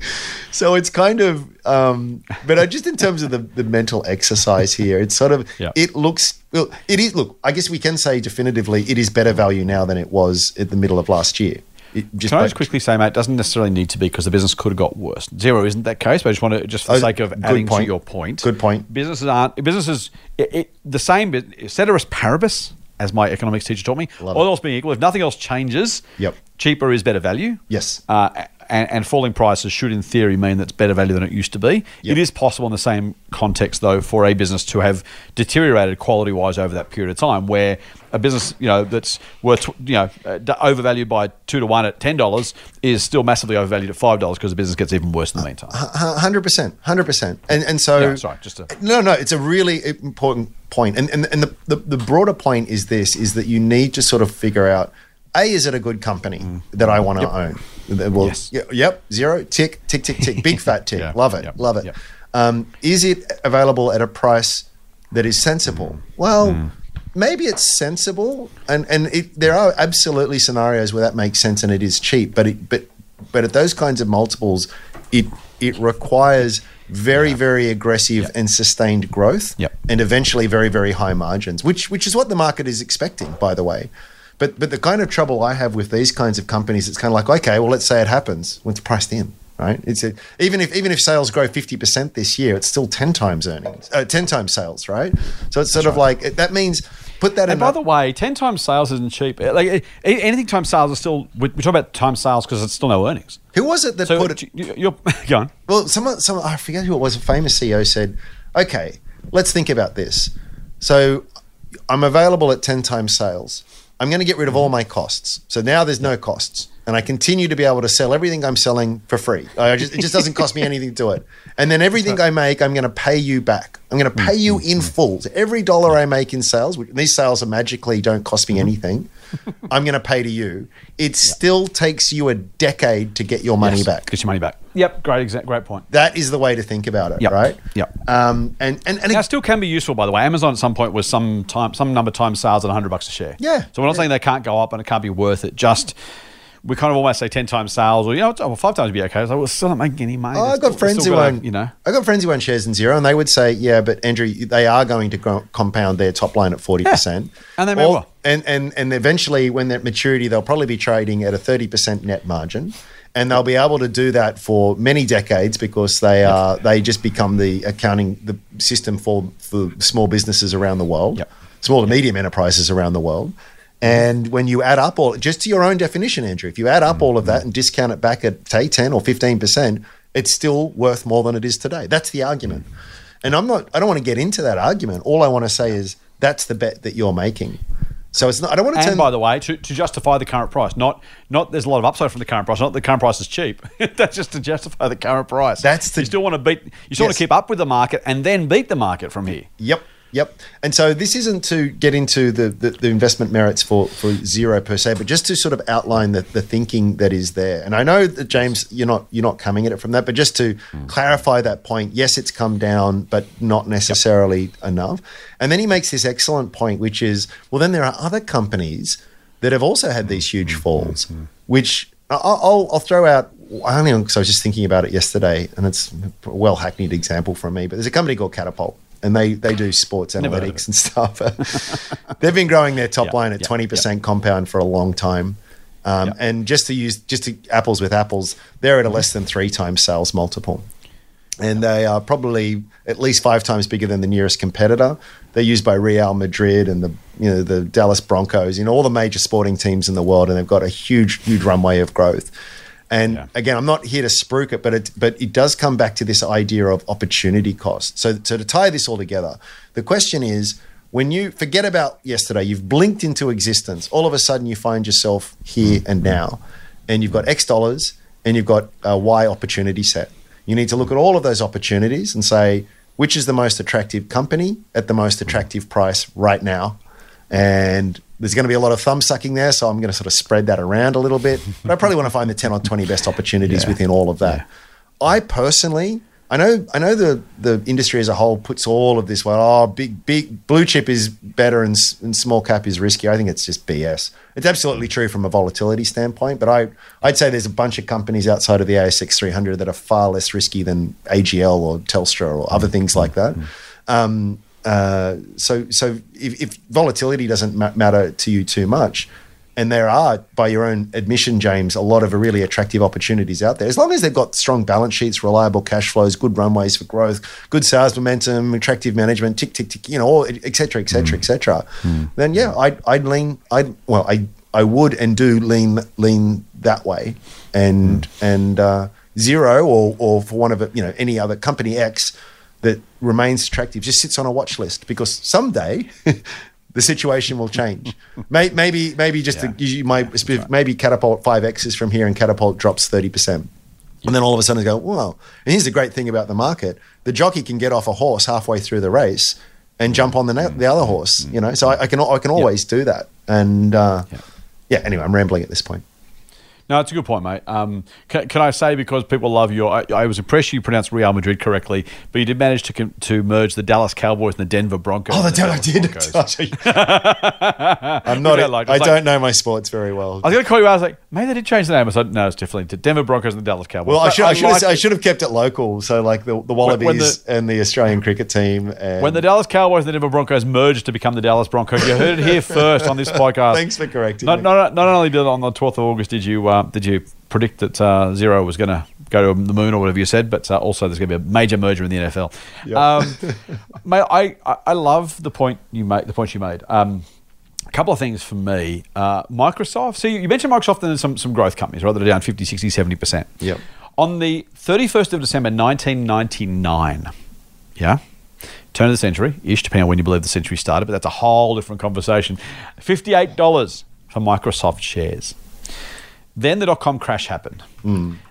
So it's kind of, um, but I just in terms of the, the mental exercise here, it's sort of, Yeah. it looks, well, it is, look, I guess we can say definitively it is better value now than it was at the middle of last year. It just Can I just quickly say, mate, it doesn't necessarily need to be because the business could have got worse. Xero isn't that case, but I just want to, just for the Oh, sake of adding point. to your point. Good point. Businesses aren't, businesses, it, it, the same, ceteris paribus, as my economics teacher taught me, Love all it. else being equal, if nothing else changes, Yep. cheaper is better value. Yes. Uh, and, and falling prices should, in theory, mean that's better value than it used to be. Yep. It is possible in the same context, though, for a business to have deteriorated quality-wise over that period of time, where a business, you know, that's worth, you know, uh, overvalued by two to one at ten dollars is still massively overvalued at five dollars because the business gets even worse in the meantime. hundred percent, hundred percent, and and so Yeah, sorry, just to- no, no, it's a really important point, and and, and the, the the broader point is this: is that you need to sort of figure out. A, is it a good company that I want to own? Well, Yes. yep, Xero, tick, tick, tick, tick, big fat tick. Yeah, Love it, yeah, love it. yeah. Um, is it available at a price that is sensible? Well, maybe it's sensible, and and it, there are absolutely scenarios where that makes sense and it is cheap. But it, but but at those kinds of multiples, it it requires very very aggressive and sustained growth, Yep. and eventually very very high margins, which which is what the market is expecting, by the way. But but the kind of trouble I have with these kinds of companies, it's kind of like okay, well, let's say it happens when it's priced in, right? It's a, even if even if sales grow fifty percent this year, it's still ten times earnings, uh, ten times sales, right? So it's sort of like that means put that in. And by that- the way, ten times sales isn't cheap. Like eh, anything times sales is still. We talk about times sales because it's still no earnings. who was it that So put it? you- you're going. Well, someone, someone, I forget who it was. A famous CEO said, "Okay, let's think about this. So, I'm available at ten times sales. I'm going to get rid of all mm-hmm. my costs. So now there's no costs, and I continue to be able to sell everything I'm selling for free. I just, it just doesn't cost me anything to do it. And then everything I make, I'm going to pay you back. I'm going to pay you mm-hmm. in mm-hmm. full. So every dollar I make in sales, which these sales are magically don't cost me mm-hmm. anything. I'm going to pay to you. It still takes you a decade to get your money Yes, back. Get your money back. Yep, great, exa- great point. That is the way to think about it, Yep. right? Yep. Um, and and, and Now, it, still can be useful, by the way. Amazon at some point was some time, some number of times sales at 100 bucks a share. Yeah. So we're not saying they can't go up and it can't be worth it. Just we kind of almost say 10 times sales, or you know, oh, well, five times would be okay. So we're still not making any money. oh, I've got friends who own, you know. I got friends who own shares in Xero, and they would say, "Yeah, but Andrew, they are going to compound their top line at forty percent, And they may well. and and and eventually, when they're at maturity, they'll probably be trading at a thirty percent net margin." And they'll be able to do that for many decades because they are they just become the accounting the system for for small businesses around the world, Yep. small to medium enterprises around the world. And when you add up all, just to your own definition, Andrew, if you add up all of that and discount it back at say ten or fifteen percent, it's still worth more than it is today. That's the argument. And I'm not. I don't want to get into that argument. All I want to say is that's the bet that you're making. So it's not. I don't want to And turn. by the way, to, to justify the current price, not not there's a lot of upside from the current price. Not the current price is cheap. That's just to justify the current price. That's the- you still want to beat. You still want to keep up with the market and then beat the market from here. Yep. Yep. And so this isn't to get into the, the, the investment merits for, for Xero per se, but just to sort of outline the, the thinking that is there. And I know that James, you're not you're not coming at it from that, but just to mm. clarify that point, yes, it's come down, but not necessarily enough. And then he makes this excellent point, which is, well, then there are other companies that have also had these huge mm-hmm. falls, mm-hmm. which I- I'll, I'll throw out. I only because I was just thinking about it yesterday, and it's a well hackneyed example from me. But there's a company called Catapult, and they they do sports Never analytics and stuff. They've been growing their top Yeah, line at yeah, twenty percent compound for a long time. Um, Yeah. And just to use just to apples with apples, they're at a less than three times sales multiple and they are probably at least five times bigger than the nearest competitor. They're used by Real Madrid and the you know the Dallas Broncos, you know all the major sporting teams in the world, and they've got a huge huge runway of growth. And Yeah. again, I'm not here to spruik it, but it but it does come back to this idea of opportunity cost. So so to tie this all together, the question is. When you forget about yesterday, you've blinked into existence. All of a sudden, you find yourself here and mm-hmm. now, and you've got X dollars and you've got a Y opportunity set. You need to look at all of those opportunities and say which is the most attractive company at the most attractive price right now. And there's going to be a lot of thumb sucking there, so I'm going to sort of spread that around a little bit. But I probably want to find the 10 or 20 best opportunities Yeah. within all of that. I personally I know, I know the the industry as a whole puts all of this. Well, oh, big big blue chip is better and, and small cap is riskier. I think it's just BS. It's absolutely true from a volatility standpoint, but I I'd say there's a bunch of companies outside of the ASX 300 that are far less risky than AGL or Telstra or other things like that. Um, uh, so so if, if volatility doesn't ma- matter to you too much, and there are, by your own admission, James, a lot of really attractive opportunities out there. As long as they've got strong balance sheets, reliable cash flows, good runways for growth, good sales momentum, attractive management, tick tick tick, you know, all, et cetera, et cetera, et cetera. Then yeah, I'd, I'd lean. I'd well, I I would and do lean lean that way, and and uh, Xero or or for one of it, you know, any other company X that remains attractive just sits on a watch list because someday the situation will change. May, maybe maybe just Yeah. the, you might maybe catapult five X's from here and catapult drops thirty percent. And then all of a sudden, go, wow. And here's the great thing about the market: the jockey can get off a horse halfway through the race and jump on the na- the other horse. You know, so I, I can I can always do that. And uh, yeah. Anyway, I'm rambling at this point. No, it's a good point, mate. Um, can, can I say because people love your? I, I was impressed you pronounced Real Madrid correctly, but you did manage to to merge the Dallas Cowboys and the Denver Broncos. Oh, the The I did. I'm not. Like, I like- don't know my sports very well. I was going to call you out. I was like, maybe they did change the name. I said, no, it's definitely to Denver Broncos and the Dallas Cowboys. Well, I should, I, should have, I should have kept it local. So, like the, the Wallabies when the- and the Australian cricket team. And When the Dallas Cowboys and the Denver Broncos merged to become the Dallas Broncos, you heard it here first on this podcast. Thanks for correcting Not, me. not, not only did on the 12th of August did you uh, did you predict that uh, Xero was going to go to the moon or whatever you said, but uh, also there's going to be a major merger in the NFL. Um, mate, I, I I love the point you made. The point you made. Um, a couple of things for me. Uh, Microsoft. So you mentioned Microsoft and some some growth companies, right? That are down 50, 60, 70 percent. Yep. On the 31st of December, 1999. Yeah. Turn of the century, ish, depending on when you believe the century started, but that's a whole different conversation. $58 for Microsoft shares. Then the dot com crash happened.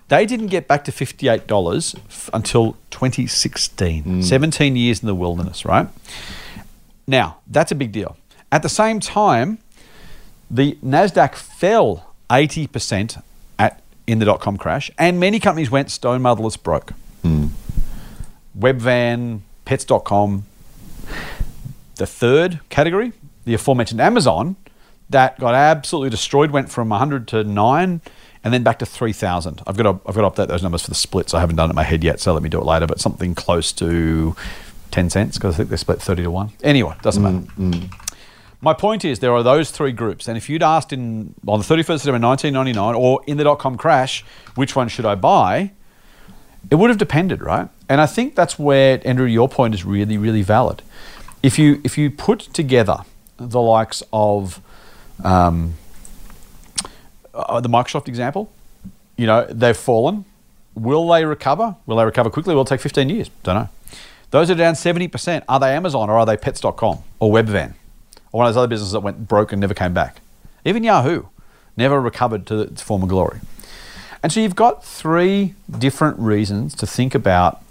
They didn't get back to $58 f- until 2016, mm. 17 years in the wilderness, right? Now, that's a big deal. At the same time, the NASDAQ fell 80% at, in the dot com crash, and many companies went stone motherless broke. Mm. Webvan, Pets.com. The third category, the aforementioned Amazon, that got absolutely destroyed, went from 100 to 9 and then back to 3,000. I've got to, I've got to update those numbers for the splits. I haven't done it in my head yet, so let me do it later, but something close to 10 cents because I think they split 30 to 1. Anyway, doesn't matter. Mm, mm. My point is, there are those three groups, and if you'd asked in on the 31st of December 1999 or in the dot com crash, which one should I buy? It would have depended, right? And I think that's where Andrew, your point is really, really valid. If you if you put together the likes of um, uh, the Microsoft example, you know they've fallen. Will they recover? Will they recover quickly? Will it take 15 years? Don't know. Those are down 70%. Are they Amazon or are they Pets.com or Webvan or one of those other businesses that went broke and never came back? Even Yahoo never recovered to its former glory. And so you've got three different reasons to think about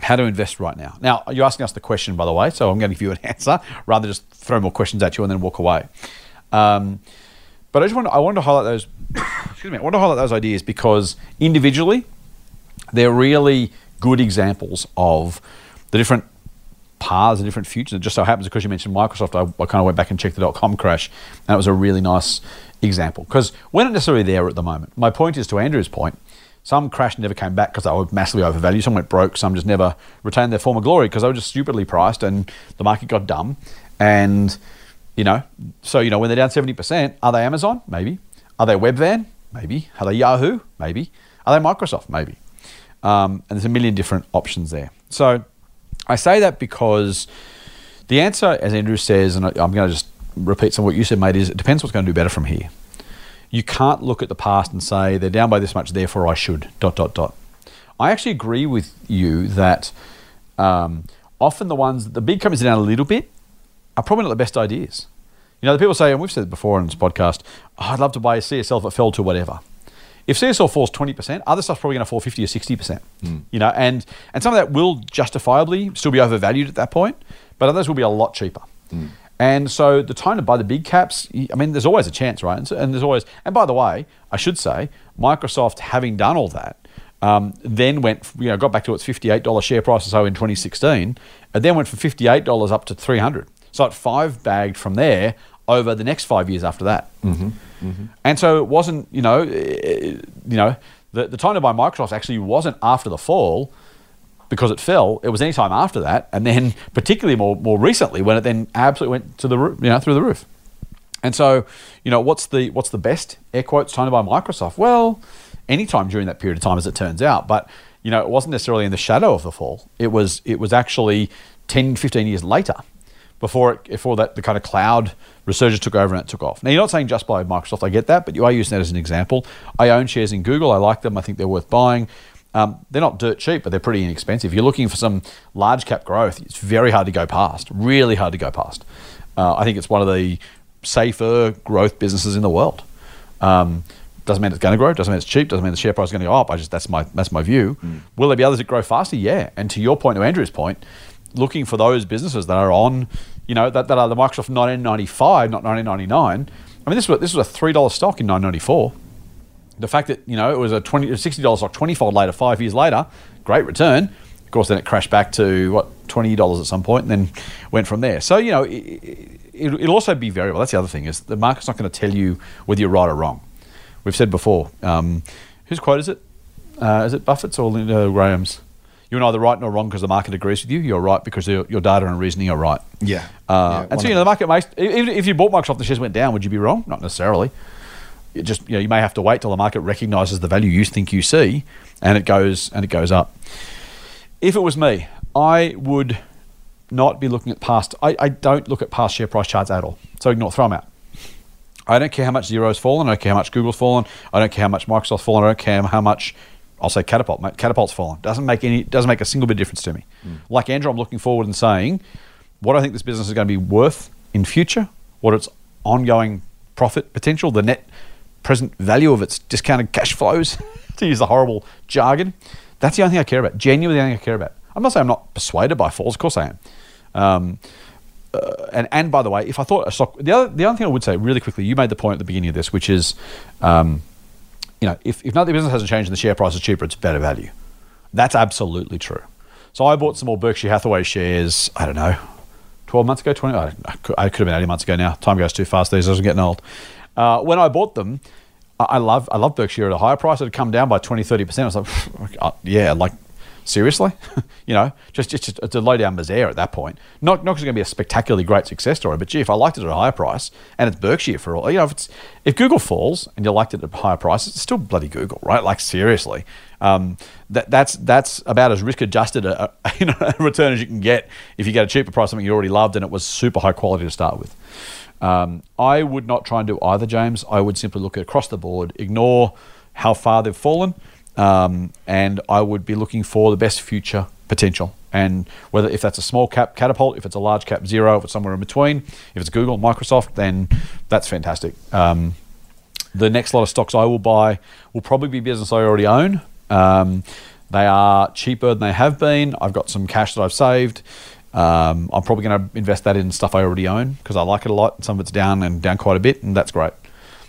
how to invest right now. Now, you're asking us the question, by the way, so I'm going to give you an answer rather than just throw more questions at you and then walk away. Um, but I just want I wanted to highlight those. excuse me. I want to highlight those ideas because individually, they're really good examples of the different paths and different futures. It just so happens because you mentioned Microsoft, I, I kind of went back and checked the dot com crash, and it was a really nice example because we're not necessarily there at the moment. My point is to Andrew's point. Some crashed and never came back because they were massively overvalued. Some went broke. Some just never retained their former glory because they were just stupidly priced and the market got dumb. And, you know, so, you know, when they're down 70%, are they Amazon? Maybe. Are they Webvan? Maybe. Are they Yahoo? Maybe. Are they Microsoft? Maybe. Um, and there's a million different options there. So I say that because the answer, as Andrew says, and I'm going to just repeat some of what you said, mate, is it depends what's going to do better from here. You can't look at the past and say they're down by this much, therefore I should. Dot dot dot. I actually agree with you that um, often the ones the big companies are down a little bit are probably not the best ideas. You know, the people say, and we've said it before on this podcast, oh, I'd love to buy a CSL if it fell to whatever. If CSL falls 20%, other stuff's probably going to fall 50 or 60%. You know, and, and some of that will justifiably still be overvalued at that point, but others will be a lot cheaper. And so the time to buy the big caps, I mean, there's always a chance, right? And, so, and there's always, and by the way, I should say, Microsoft having done all that, Um, then went, you know, got back to its fifty-eight dollar share price or so in 2016, and then went from fifty-eight dollars up to 300. So it five bagged from there over the next five years after that. Mm-hmm. And so it wasn't, you know, eh, you know, the, the time to buy Microsoft actually wasn't after the fall because it fell. It was any time after that, and then particularly more more recently when it then absolutely went to the you know through the roof. And so, you know, what's the what's the best air quotes time to buy Microsoft? Well, anytime during that period of time, as it turns out. But you know, it wasn't necessarily in the shadow of the fall. It was it was actually 10, 15 years later before it, before that the kind of cloud resurgence took over and it took off. Now, you're not saying just buy Microsoft. I get that, but you are using that as an example. I own shares in Google. I like them. I think they're worth buying. Um, they're not dirt cheap, but they're pretty inexpensive. If you're looking for some large cap growth, it's very hard to go past. Really hard to go past. Uh, I think it's one of the safer growth businesses in the world. Um, doesn't mean it's going to grow. Doesn't mean it's cheap. Doesn't mean the share price is going to go up. I just that's my that's my view. Will there be others that grow faster? Yeah. And to your point, to Andrew's point, looking for those businesses that are on, you know, that, that are the Microsoft 1995, not 1999. I mean, this was this was a three dollar stock in 1994 the fact that you know it was a twenty sixty dollars stock twenty fold later, five years later, great return. Of course, then it crashed back to what twenty dollars at some point, and then went from there. So you know, it, it, it'll also be variable. That's the other thing is the market's not going to tell you whether you're right or wrong. We've said before. Um, whose quote is it? Uh, is it Buffett's or Graham's? You're neither right nor wrong because the market agrees with you. You're right because your, your data and reasoning are right. Yeah. Uh, Yeah, and so you know the market makes even if you bought Microsoft, the shares went down. Would you be wrong? Not necessarily. It just you know you may have to wait till the market recognizes the value you think you see, and it goes and it goes up. If it was me, I would not be looking at past. I, I don't look at past share price charts at all. So ignore, throw them out. I don't care how much Xero's fallen. I don't care how much Google's fallen. I don't care how much Microsoft's fallen. I don't care how much I'll say Catapult. mate, Catapult's fallen. Doesn't make any. Doesn't make a single bit of difference to me. Like Andrew, I'm looking forward and saying what I think this business is going to be worth in future. What its ongoing profit potential, the net present value of its discounted cash flows, to use the horrible jargon. That's the only thing I care about. Genuinely, the only thing I care about. I'm not saying I'm not persuaded by falls. Of course, I am. Um, uh, and and by the way, if I thought a stock, the other the other thing I would say really quickly, you made the point at the beginning of this, which is, um, you know, if if nothing business hasn't changed and the share price is cheaper, it's better value. That's absolutely true. So I bought some more Berkshire Hathaway shares. I don't know, twelve months ago, twenty. I, I could, I could have been eighteen months ago now. Time goes too fast these days. I'm getting old. Uh, when I bought them, I, I love I love Berkshire at a higher price. It had come down by 20, 30 percent. I was like, uh, yeah, like seriously, you know, just just, just it's a low down misère at that point. Not not going to be a spectacularly great success story, but gee, if I liked it at a higher price and it's Berkshire for all, you know, if it's if Google falls and you liked it at a higher price, it's still bloody Google, right? Like seriously, um, that that's that's about as risk adjusted a, a, you know, a return as you can get if you get a cheaper price something you already loved and it was super high quality to start with. Um, I would not try and do either, James. I would simply look across the board, ignore how far they've fallen, um, and I would be looking for the best future potential. And whether if that's a small cap catapult, if it's a large cap Xero, if it's somewhere in between, if it's Google, Microsoft, then that's fantastic. Um, the next lot of stocks I will buy will probably be business I already own. Um, they are cheaper than they have been. I've got some cash that I've saved. Um, I'm probably going to invest that in stuff I already own because I like it a lot. Some of it's down and down quite a bit, and that's great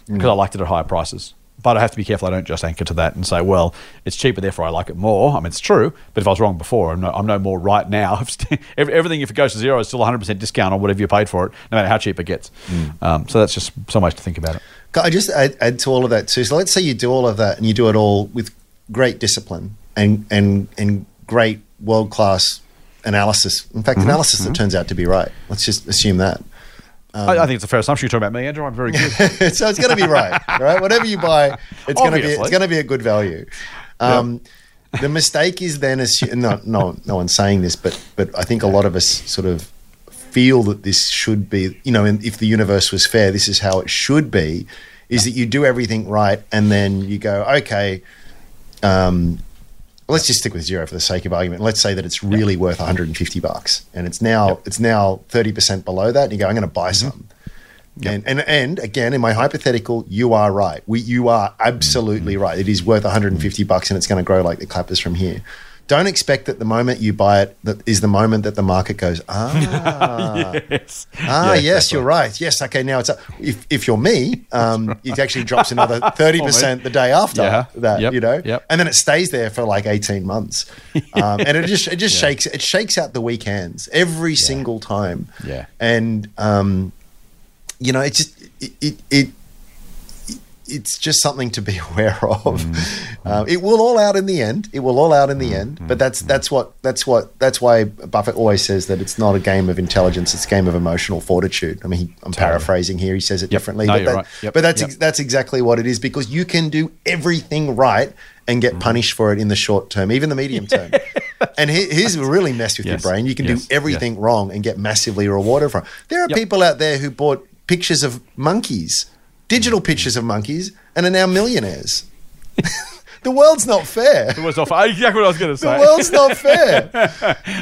because I liked it at higher prices. But I have to be careful I don't just anchor to that and say, well, it's cheaper, therefore I like it more. I mean, it's true, but if I was wrong before, I'm no, I'm no more right now. Everything, if it goes to zero, is still 100% discount on whatever you paid for it, no matter how cheap it gets. Hmm. Um, so that's just so much to think about it. I just add, add to all of that too. So let's say you do all of that and you do it all with great discipline and and and great world class analysis. In fact, mm-hmm. analysis that mm-hmm. turns out to be right. Let's just assume that. I, I think it's a fair assumption you're talking about me, Andrew. I'm very good. so it's going to be right, right? Whatever you buy, it's going to be it's going to be a good value. Um, The mistake is then assu- no, no, no one's saying this, but but I think a lot of us sort of feel that this should be, you know, if the universe was fair, this is how it should be. Is that you do everything right and then you go, okay, um, let's just stick with Xero for the sake of argument. Let's say that it's really worth 150 bucks, and it's now it's now 30 percent below that, and you go, I'm going to buy mm-hmm. some. And, and and again, in my hypothetical, you are right. We, you are absolutely mm-hmm. right. It is worth 150 bucks, and it's going to grow like the clappers from here. Don't expect that the moment you buy it that is the moment that the market goes ah yes. ah Yeah, yes you're right yes okay now it's up. if if you're me um, it actually drops another thirty percent the day after Yeah. that Yep. you know Yep. and then it stays there for like eighteen months um, and it just it just shakes it shakes out the weekends every single time Yeah. and um, you know, it just it, it, it it's just something to be aware of. Mm-hmm. Um, it will all out in the end. It will all out in the mm-hmm. end. But that's that's what that's what that's why Buffett always says that it's not a game of intelligence. It's a game of emotional fortitude. I mean, he, I'm paraphrasing here. He says it differently, No, but, that- right. Yep. but that's Yep. ex- that's exactly what it is because you can do everything right and get mm-hmm. punished for it in the short term, even the medium term. and he- here's really mess with Yes. your brain. You can Yes. do everything wrong and get massively rewarded for it. There are Yep. people out there who bought pictures of monkeys, digital pictures of monkeys, and are now millionaires. the world's not fair. It was off. Exactly what I was going to say. The world's not fair.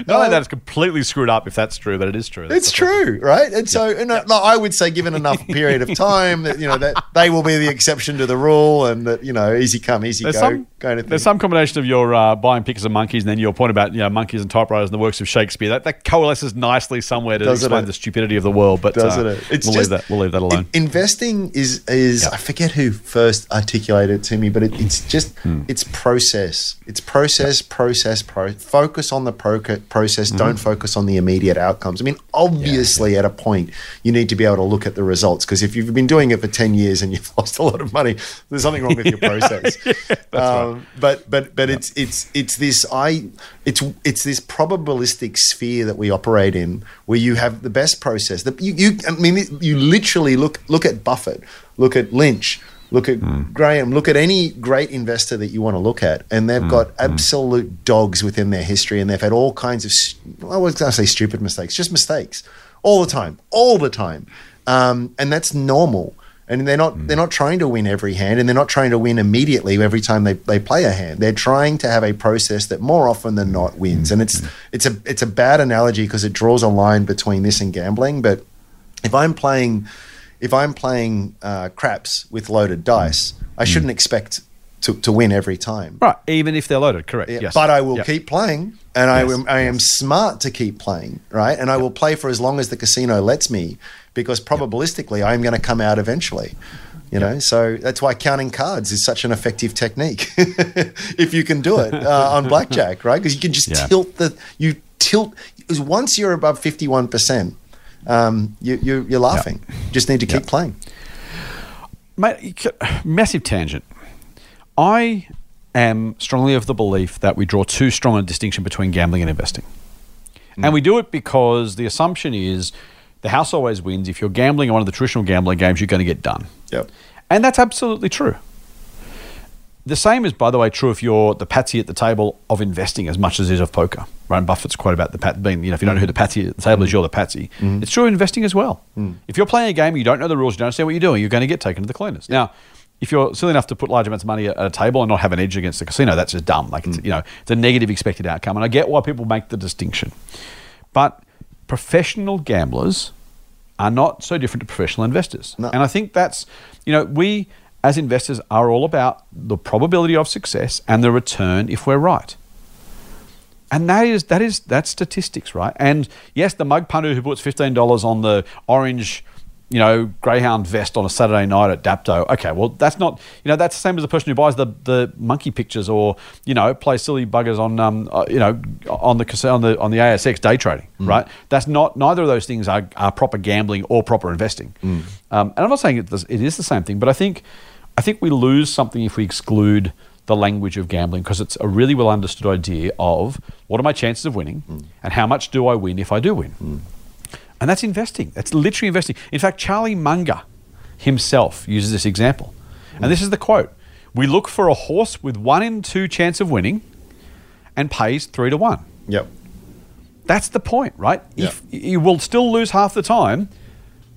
Not only that, it's completely screwed up. If that's true, but it is true. That's It's the true, right? And so, and uh, I would say, given enough period of time, that you know that they will be the exception to the rule, and that you know, easy come, easy There's go, some, kind of thing. there's some combination of your uh, buying pictures of monkeys and then your point about you know monkeys and typewriters and the works of Shakespeare. That, that coalesces nicely somewhere to Doesn't explain it? the stupidity of the world. But doesn't uh, it? It's we'll just leave that. We'll leave that alone. in- investing is is I forget who first articulated it to me, but it, it's just Hmm. it's process. It's process, process, pro. Focus on the proca- process. Mm-hmm. Don't focus on the immediate outcomes. I mean, obviously, at a point, you need to be able to look at the results because if you've been doing it for ten years and you've lost a lot of money, there's something wrong with your process. um, But but but it's it's it's this I it's it's this probabilistic sphere that we operate in where you have the best process. The, you, you I mean you literally look look at Buffett, look at Lynch, look at hmm. Graham, look at any great investor that you want to look at, and they've hmm, got hmm. absolute dogs within their history, and they've had all kinds of. I was going to say stupid mistakes, just mistakes all the time, all the time, um, and that's normal. And they're not they're not trying to win every hand, and they're not trying to win immediately every time they, they play a hand. They're trying to have a process that more often than not wins. And it's it's a it's a bad analogy because it draws a line between this and gambling. But if I'm playing if I'm playing uh, craps with loaded dice, I shouldn't expect to, to win every time. right, even if they're loaded, correct? Yeah, yes. But I will Yep. keep playing, and I, am, I am smart to keep playing, right? And I will play for as long as the casino lets me, because probabilistically, I am going to come out eventually. You know, so that's why counting cards is such an effective technique. if you can do it uh, on blackjack, right? Because you can just tilt the you tilt. Once you're above fifty one percent, um, you, you you're laughing. Just need to keep playing. Mate, massive tangent. I am strongly of the belief that we draw too strong a distinction between gambling and investing. And we do it because the assumption is the house always wins. If you're gambling on one of the traditional gambling games, you're going to get done. Yep. And that's absolutely true. The same is, by the way, true if you're the patsy at the table of investing as much as it is of poker. Warren Buffett's quote about the pat being, you know, if you don't know who the patsy at the table is, you're the patsy. Mm. It's true in investing as well. Mm. If you're playing a game, you don't know the rules, you don't understand what you're doing, you're going to get taken to the cleaners. Now, if you're silly enough to put large amounts of money at a table and not have an edge against the casino, that's just dumb. Like, it's, mm. you know, it's a negative expected outcome. And I get why people make the distinction. But professional gamblers are not so different to professional investors. No. And I think that's, you know, we as investors are all about the probability of success and the return if we're right. And that is that is that's statistics, right? And yes, the mug punter who puts fifteen dollars on the orange, you know, greyhound vest on a Saturday night at Dapto. Okay, well that's not you know that's the same as the person who buys the the monkey pictures or you know plays silly buggers on um uh, you know on the on the on the ASX day trading, right? That's not neither of those things are, are proper gambling or proper investing. Um, and I'm not saying it, it is the same thing, but I think I think we lose something if we exclude the language of gambling because it's a really well understood idea of what are my chances of winning mm. and how much do I win if I do win. Mm. And that's investing. That's literally investing. In fact, Charlie Munger himself uses this example. And this mm. is the quote We look for a horse with one in two chance of winning and pays three to one. Yep. That's the point, right? If you will still lose half the time,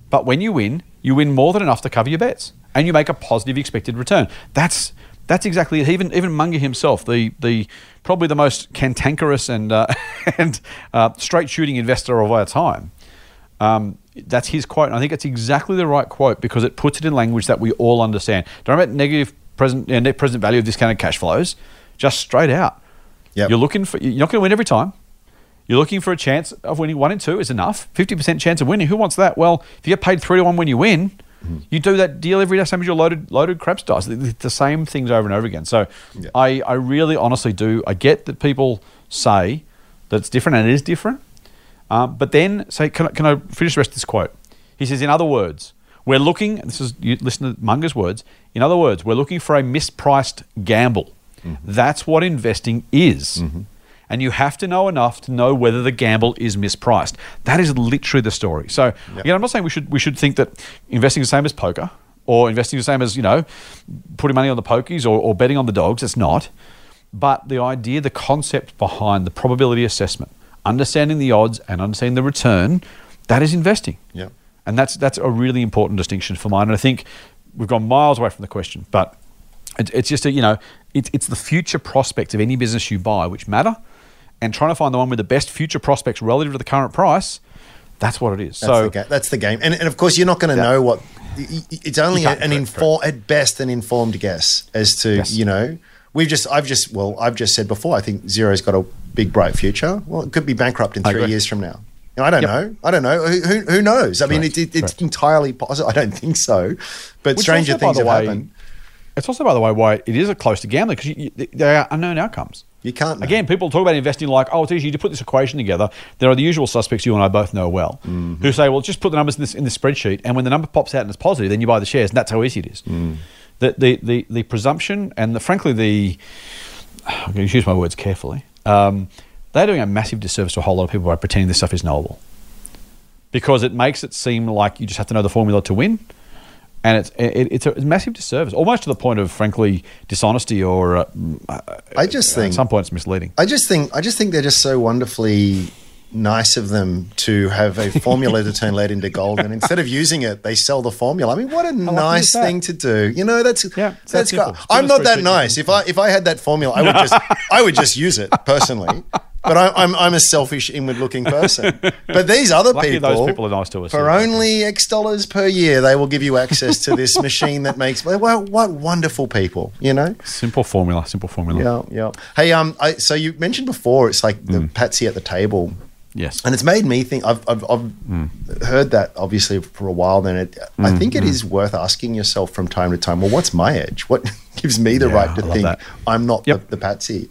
but when you win, you win more than enough to cover your bets, and you make a positive expected return. That's that's exactly it. Even even Munger himself, the the probably the most cantankerous and uh, and uh, straight shooting investor of our time. Um, that's his quote. And I think it's exactly the right quote because it puts it in language that we all understand. Don't about negative present uh, net present value of discounted cash flows. Just straight out, Yep. You're looking for. You're not going to win every time. You're looking for a chance of winning. One in two is enough. Fifty percent chance of winning. Who wants that? Well, if you get paid three to one when you win, Mm-hmm. you do that deal every day. Same as your loaded loaded craps dice. The, the same things over and over again. So, Yeah. I I really honestly do. I get that people say that it's different, and it is different. Um, but then, say, can I, can I finish the rest of this quote? He says, in other words, we're looking. This is you listen to Munger's words. In other words, we're looking for a mispriced gamble. That's what investing is. And you have to know enough to know whether the gamble is mispriced. That is literally the story. So, again, I'm not saying we should we should think that investing is the same as poker or investing is the same as you know putting money on the pokies or, or betting on the dogs. It's not. But the idea, the concept behind the probability assessment, understanding the odds and understanding the return, that is investing. Yeah. And that's that's a really important distinction for mine. And I think we've gone miles away from the question, but it, it's just a, you know it's it's the future prospects of any business you buy which matter, and trying to find the one with the best future prospects relative to the current price. That's what it is. That's, so the, ga- that's the game. And, and of course, you're not going to know what. It's only an correct, inform at best an informed guess as to Yes. you know. We've just I've just well I've just said before I think Xero's got a big bright future. Well, it could be bankrupt in three years from now. I don't Yep. know. I don't know. Who, who, who knows? I mean, it, it, it's correct. entirely possible. I don't think so. But Which stranger also, things have way, happened. It's also, by the way, why it is a close to gambling because there are unknown outcomes. You can't know. Again, people talk about investing like, oh, it's easy to put this equation together. There are the usual suspects you and I both know well Mm-hmm. who say, well, just put the numbers in this in this spreadsheet, and when the number pops out and it's positive, then you buy the shares, and that's how easy it is. Mm. The, the, the, the presumption and, the, frankly, the I'm going to use my words carefully. Um, they're doing a massive disservice to a whole lot of people by pretending this stuff is knowable because it makes it seem like you just have to know the formula to win. And it's it, it's a massive disservice, almost to the point of, frankly, dishonesty or uh, I just at think some point it's misleading. I just think I just think they're just so wonderfully nice of them to have a formula to turn lead into gold, and instead of using it, they sell the formula. I mean, what a nice thing to do. You know, that's Yeah, that's. Put I'm not that nice. If I if I had that formula, I would just I would just use it personally. But I, I'm I'm a selfish, inward-looking person. But these other Lucky people, those people are nice to us, For yeah. only X dollars per year, they will give you access to this machine that makes. Well, what wonderful people, you know. Simple formula, simple formula. Yeah, yeah. Hey, um, I, so you mentioned before it's like the mm. patsy at the table, Yes. and it's made me think. I've I've, I've mm. heard that obviously for a while. Then it, I mm, think it is worth asking yourself from time to time. Well, what's my edge? What gives me the Yeah, right to think that. I'm not Yep. the, the patsy?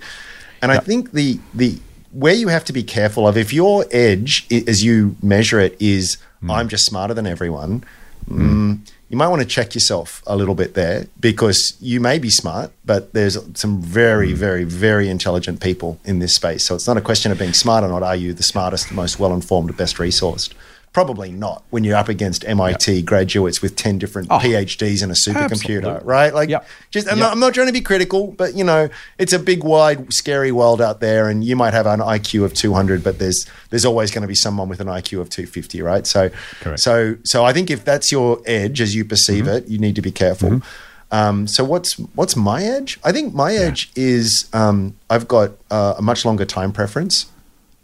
And I think the the where you have to be careful of if your edge, as you measure it, is I'm just smarter than everyone. Mm, you might want to check yourself a little bit there because you may be smart, but there's some very, very, very intelligent people in this space. So it's not a question of being smart or not. Are you the smartest, most well informed, best resourced? Probably not when you're up against MIT graduates with 10 different Oh, PhDs and a supercomputer, absolutely. right? Like, Yep. just, I'm, Yep. not, I'm not trying to be critical, but you know, it's a big, wide, scary world out there, and you might have an IQ of 200, but there's there's always going to be someone with an IQ of 250, right? So, Correct. so, so I think if that's your edge as you perceive Mm-hmm. it, you need to be careful. Um, so, what's what's my edge? I think my edge is um, I've got uh, a much longer time preference.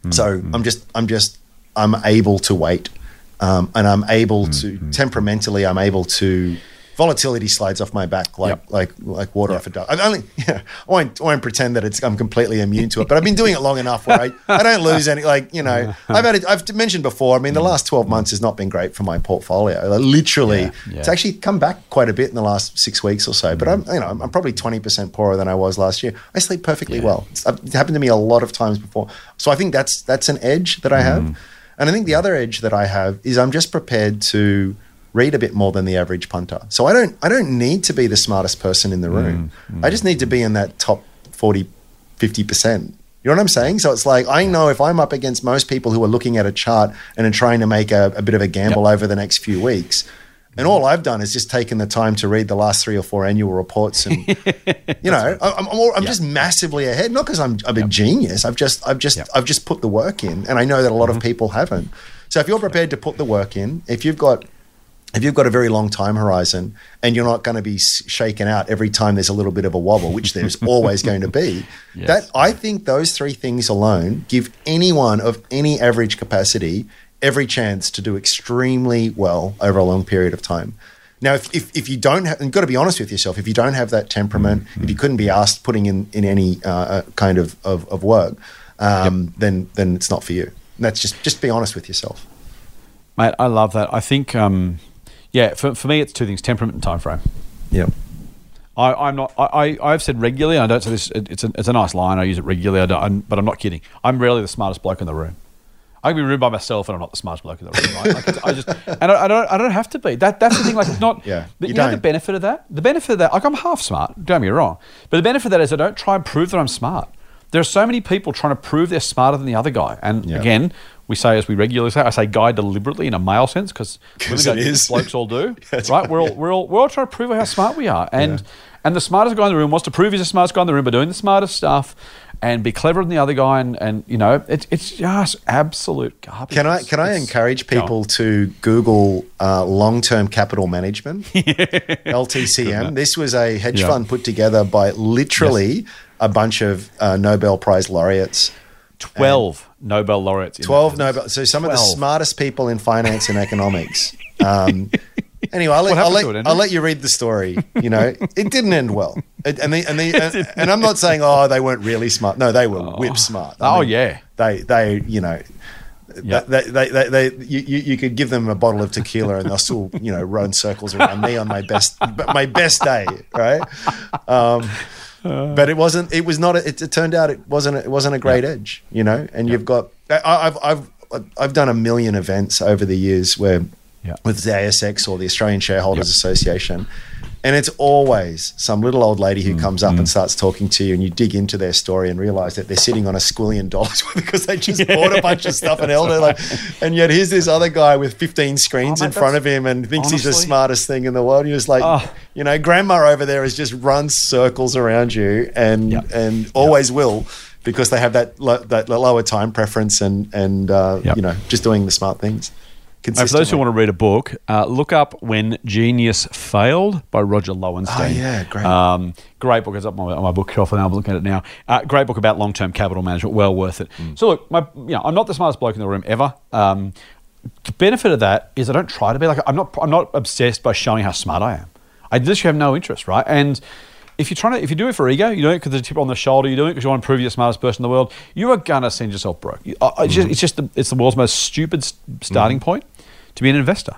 Mm-hmm. So I'm just I'm just I'm able to wait, um, and I'm able to Mm-hmm. temperamentally I'm able to volatility slides off my back like Yep. like like water off a duck. I've only yeah, I won't I won't pretend that it's I'm completely immune to it, but I've been doing it long enough where I, I don't lose any like you know I've had it, I've mentioned before. I mean the last twelve months has not been great for my portfolio. Like, literally, Yeah, yeah. it's actually come back quite a bit in the last six weeks or so. But I'm you know I'm, probably twenty percent poorer than I was last year. I sleep perfectly well. It's, it's happened to me a lot of times before. So I think that's that's an edge that I have, and I think the other edge that I have is I'm just prepared to read a bit more than the average punter. So I don't I don't need to be the smartest person in the room. Mm, mm. I just need to be in that top 40 50%. You know what I'm saying? So it's like I know if I'm up against most people who are looking at a chart and are trying to make a, a bit of a gamble over the next few weeks. And all I've done is just taken the time to read the last three or four annual reports, and you know, I- I'm, I'm, all- I'm just massively ahead. Not because I'm, I'm a genius. I've just, I've just, I've just put the work in, and I know that a lot Mm-hmm. of people haven't. So if you're prepared to put the work in, if you've got if you've got a very long time horizon and you're not going to be shaken out every time there's a little bit of a wobble, which there's always going to be, Yes. that I think those three things alone give anyone of any average capacity every chance to do extremely well over a long period of time. Now, if, if, if you don't have, you've got to be honest with yourself. If you don't have that temperament, if you couldn't be asked putting in, in any uh, uh, kind of, of, of work, um, then then it's not for you. And that's just just be honest with yourself. Mate, I love that. I think, um, yeah, for, for me, it's two things: temperament and time frame. Yeah. I, I'm not. I, I I've said regularly. I don't say this. it- It's a it's a nice line. I use it regularly. I don't, I'm, but I'm not kidding. I'm rarely the smartest bloke in the room. I can be rude by myself, and I'm not the smartest bloke in the room. Right? Like I just and I, I don't I don't have to be. That that's the thing. Like it's not. Yeah, the, you you, know the benefit of that. The benefit of that. Like I'm half smart. Don't get me wrong. But the benefit of that is I don't try and prove that I'm smart. There are so many people trying to prove they're smarter than the other guy. And Yeah. again, we say as we regularly say, I say guy deliberately in a male sense because 'Cause it is. blokes all do. Right? right, We're all we're all we're all trying to prove how smart we are. And and the smartest guy in the room wants to prove he's the smartest guy in the room by doing the smartest stuff and be cleverer than the other guy and, and you know, it's it's just absolute garbage. Can I can I It's- encourage Go people to Google uh, long term capital management, LTCM? This was a hedge Yeah. fund put together by literally a bunch of uh, Nobel Prize laureates. 12 Nobel laureates. in 12. Nobel. So some of the smartest people in finance and economics. Um, anyway, I'll let, I'll, let, I'll let you read the story. You know, it didn't end well. It, and, they, and, they, and, and I'm not saying, oh, they weren't really smart. No, they were whip smart. I Oh, mean, yeah. They, they, you know, Yeah. they, they, they, they, you, you could give them a bottle of tequila and they'll still, you know, run circles around me on my best, my best day, right? Um, but it wasn't. It was not. A, it, it turned out it wasn't. A, it wasn't a great edge, you know. And you've got. I, I've I've I've done a million events over the years where, Yeah. with the ASX or the Australian Shareholders Association, and it's always some little old lady Mm, who comes up and starts talking to you, and you dig into their story and realize that they're sitting on a squillion dollars because they just bought a bunch of stuff and held it. Like, and yet here's this other guy with 15 screens Oh, in front of him and thinks he's the smartest thing in the world. You're just like, Oh. you know, grandma over there has just run circles around you and Yeah. and always will because they have that lo- that lower time preference and and uh, Yep. you know just doing the smart things. Now, for those who want to read a book, uh, look up "When Genius Failed" by Roger Lowenstein. Oh, yeah, great. Um, great book. It's up on my, my bookshelf, and I'm looking at it now. Uh, great book about long-term capital management. Well worth it. Mm. So, look, my, you know, I'm not the smartest bloke in the room ever. Um, the benefit of that is I don't try to be like I'm not. I'm not obsessed by showing how smart I am. I literally have no interest, right? And if you're trying to, if you do it for ego, you do it because there's a tip on the shoulder, you do it because you want to prove you're the smartest person in the world, you are gonna send yourself broke. You- I- I just- it's just the, it's the world's most stupid starting mm-hmm. point to be an investor.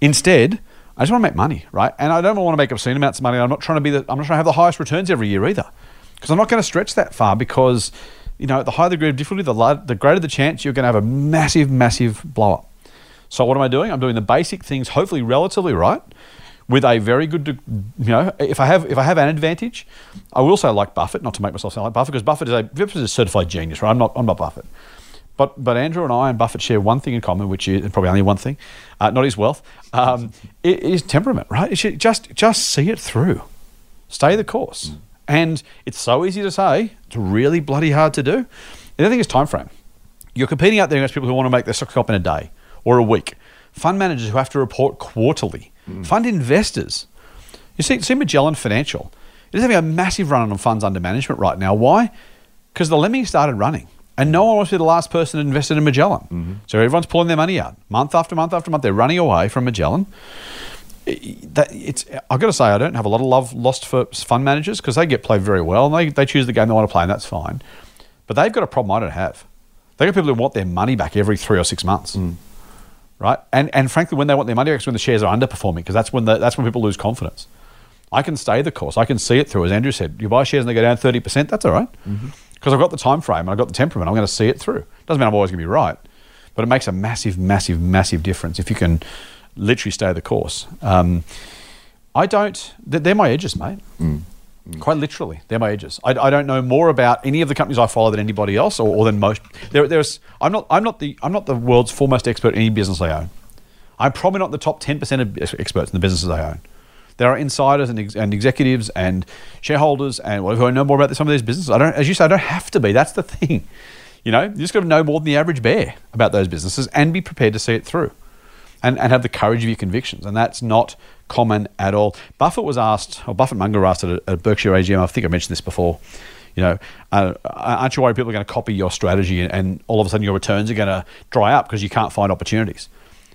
Instead, I just want to make money, right? And I don't want to make obscene amounts of money. I'm not trying to be the, I'm not trying to have the highest returns every year either, because I'm not going to stretch that far. Because you know, the higher the degree of difficulty, the, the greater the chance you're going to have a massive, massive blow up. So what am I doing? I'm doing the basic things, hopefully relatively right, with a very good, you know, if I have if I have an advantage, I will say like Buffett, not to make myself sound like Buffett, because Buffett is a Buffett is a certified genius, right? I'm not I'm not Buffett. But but Andrew and I and Buffett share one thing in common, which is probably only one thing, uh, not his wealth, um, it is temperament, right? Just just see it through, stay the course, and it's so easy to say, it's really bloody hard to do. And the other thing is time frame. You're competing out there against people who want to make their stock up in a day or a week. Fund managers who have to report quarterly. Mm. Fund investors. You see, see Magellan Financial. It is having a massive run on funds under management right now. Why? Because the lemmings started running. And no one wants to be the last person that invested in Magellan. Mm-hmm. So everyone's pulling their money out. Month after month after month, they're running away from Magellan. That it's, I've got to say, I don't have a lot of love lost for fund managers because they get played very well and they, they choose the game they want to play, and that's fine. But they've got a problem I don't have. They've got people who want their money back every three or six months mm. Right? And and frankly, when they want their money back, it's when the shares are underperforming because that's when the, that's when people lose confidence. I can stay the course. I can see it through. As Andrew said, you buy shares and they go down thirty percent. That's all right because I've got the time frame and I've got the temperament. I'm going to see it through. Doesn't mean I'm always going to be right, but it makes a massive, massive, massive difference if you can literally stay the course. Um, I don't. They're they're my edges, mate. Quite literally, they're my edges. I, I don't know more about any of the companies I follow than anybody else, or, or than most. There, there's. I'm not. I'm not the. I'm not the world's foremost expert in any business I own. I'm probably not the top ten percent of experts in the businesses I own. There are insiders and, ex- and executives and shareholders and whatever who know more about some of these businesses. I don't, as you say, I don't have to be. That's the thing. You know, you just got to know more than the average bear about those businesses and be prepared to see it through and, and have the courage of your convictions. And that's not common at all. Buffett was asked, or Buffett Munger asked at a, Berkshire AGM, I think I mentioned this before, you know, uh, aren't you worried people are going to copy your strategy and, and all of a sudden your returns are going to dry up because you can't find opportunities?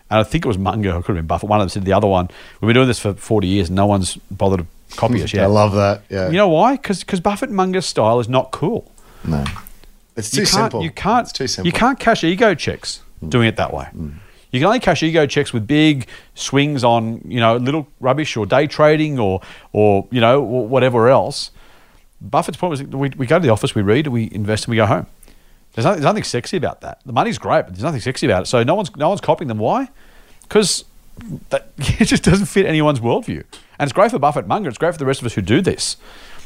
and I think it was Munger, or it could have been Buffett. One of them said the other one. We've been doing this for forty years, and no one's bothered to copy us yet. I love that. Yeah. You know why? Because Buffett Munger's style is not cool. no. It's too you can't, simple. You can't. It's too simple. You can't cash ego checks doing it that way. You can only cash ego checks with big swings on you know little rubbish or day trading or or you know whatever else. Buffett's point was we, we go to the office, we read, we invest, and we go home. There's nothing, there's nothing sexy about that. The money's great, but there's nothing sexy about it. So no one's no one's copying them. Why? Because it just doesn't fit anyone's worldview. And it's great for Buffett Munger. It's great for the rest of us who do this.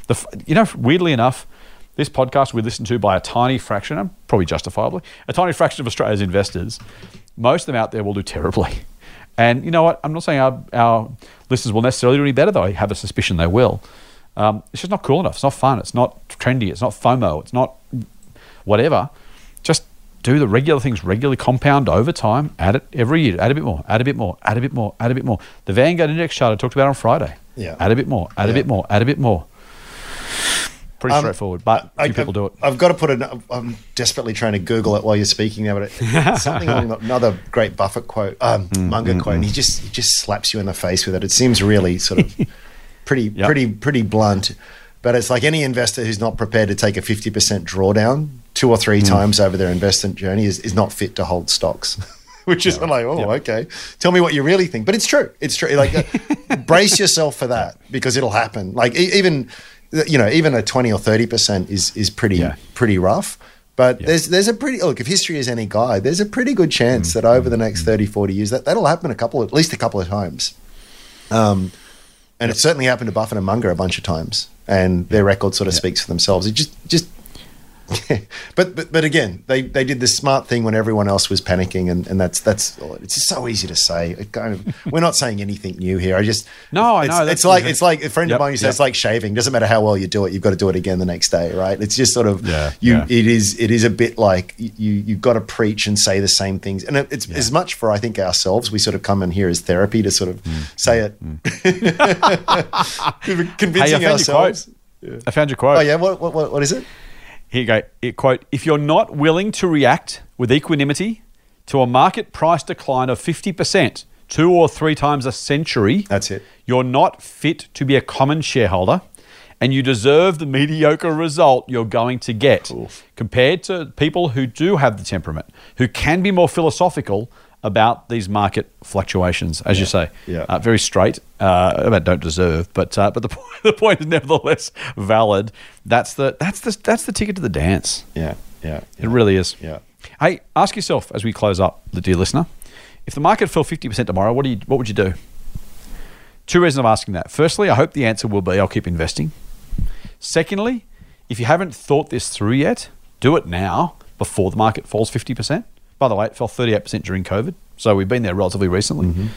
The, you know, weirdly enough, this podcast we listen to by a tiny fraction, probably justifiably, a tiny fraction of Australia's investors. Most of them out there will do terribly. And you know what? I'm not saying our, our listeners will necessarily do any better, though. I have a suspicion they will. Um, it's just not cool enough. It's not fun. It's not trendy. It's not FOMO. It's not whatever. Just do the regular things regularly, compound over time, add it every year, add a bit more, add a bit more, add a bit more, add a bit more. The Vanguard Index chart I talked about on Friday. Yeah. Add a bit more, add a bit more, add a bit more. Pretty Um, straightforward, but I, few people do it. I've got to put it. I'm desperately trying to Google it while you're speaking there, but it, something along the- another great Buffett quote, um, Mm, Munger quote, and he just he just slaps you in the face with it. It seems really sort of pretty Yep. pretty pretty blunt, but it's like any investor who's not prepared to take a 50% drawdown two or Mm. three times over their investment journey is, is not fit to hold stocks. Which is I'm like, oh, Yep. okay. Tell me what you really think. But it's true. It's true. Like, uh, brace yourself for that because it'll happen. Like, e- even you know, even a twenty or thirty percent is is pretty Yeah. pretty rough. But Yeah. there's there's a pretty look. If history is any guide, there's a pretty good chance Mm. that over the next 30, 40 years that that'll happen a couple, at least a couple of times. Um, and it certainly happened to Buffett and Munger a bunch of times, and their record sort of speaks for themselves. It just just. but, but but again, they, they did the smart thing when everyone else was panicking, and, and that's that's it's just so easy to say. It kind of we're not saying anything new here. I just No, I it's, know, It's like it's like a friend Yep, of mine who says yep. it's like shaving. Doesn't matter how well you do it, you've got to do it again the next day, right? It's just sort of Yeah, you. yeah. It is it is a bit like you you've got to preach and say the same things, and it, it's as much for I think ourselves. We sort of come in here as therapy to sort of Mm, say it, convincing Hey, I found your ourselves. quote. I found your quote. Oh yeah, what what what is it? Here you go. It, quote, if you're not willing to react with equanimity to a market price decline of 50%, two or three times a century, That's it. you're not fit to be a common shareholder and you deserve the mediocre result you're going to get compared to people who do have the temperament, who can be more philosophical about these market fluctuations, as you say. Yeah. Uh, very straight uh, about don't deserve, but uh, but the point, the point is nevertheless valid. That's the that's the that's the ticket to the dance. Yeah, yeah, It really is. Yeah. Hey, ask yourself as we close up, the dear listener, if the market fell fifty percent tomorrow, what do you what would you do? Two reasons I'm asking that. Firstly, I hope the answer will be I'll keep investing. Secondly, if you haven't thought this through yet, do it now before the market falls fifty percent. By the way, it fell thirty eight percent during COVID, so we've been there relatively recently. Mm-hmm.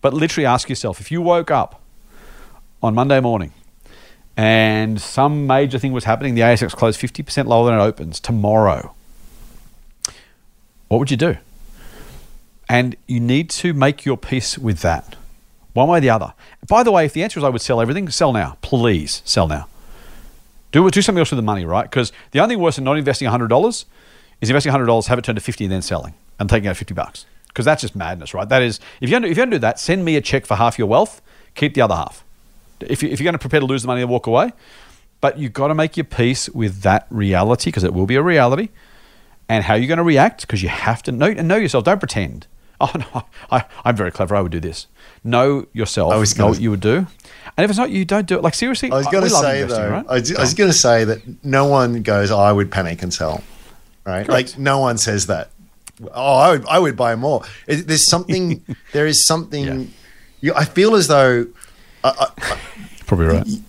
But literally, ask yourself if you woke up on Monday morning and some major thing was happening, the ASX closed 50% lower than it opens tomorrow, what would you do? And you need to make your peace with that, one way or the other. By the way, if the answer is I would sell everything, sell now. Please sell now. Do, do something else with the money, right? Because the only thing worse than not investing $100 is investing $100, have it turn to 50 and then selling and taking out 50 bucks. Because that's just madness, right? That is, if you're, gonna, if you're going to do that, send me a check for half your wealth, keep the other half. If, you, if you're going to prepare to lose the money and walk away, but you've got to make your peace with that reality because it will be a reality and how you're going to react because you have to know and know yourself. Don't pretend. Oh no, I, I'm very clever. I would do this. Know yourself. I was know gonna- what you would do. And if it's not you, don't do it. Like seriously, I was going to say though, right? I was, I was going to say that no one goes, oh, "I would panic and sell," right? Correct. Like no one says that. Oh, I would, I would buy more. There's something. there is something. Yeah. You, I feel as though uh, uh, Probably right. you,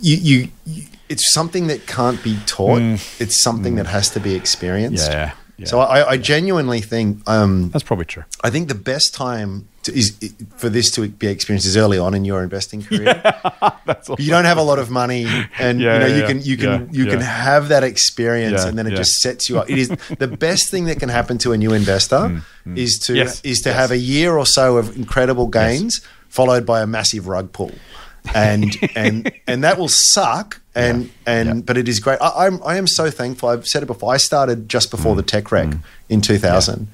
you, you. It's something that can't be taught. Mm. It's something mm. that has to be experienced. Mm. Yeah, yeah. So I, I genuinely think. Um, That's probably true. I think the best time to, is for this to be experienced is early on in your investing career. That's all. you don't have a lot of money and Yeah, you know yeah, you yeah. can you can Yeah, you can have that experience Yeah, and then it yeah. just sets you up it is the best thing that can happen to a new investor is to Mm, Yes, is to yes. have a year or so of incredible gains followed by a massive rug pull and and and that will suck and and Yeah. but it is great I, I'm I am so thankful I've said it before I started just before Mm. the tech wreck in 2000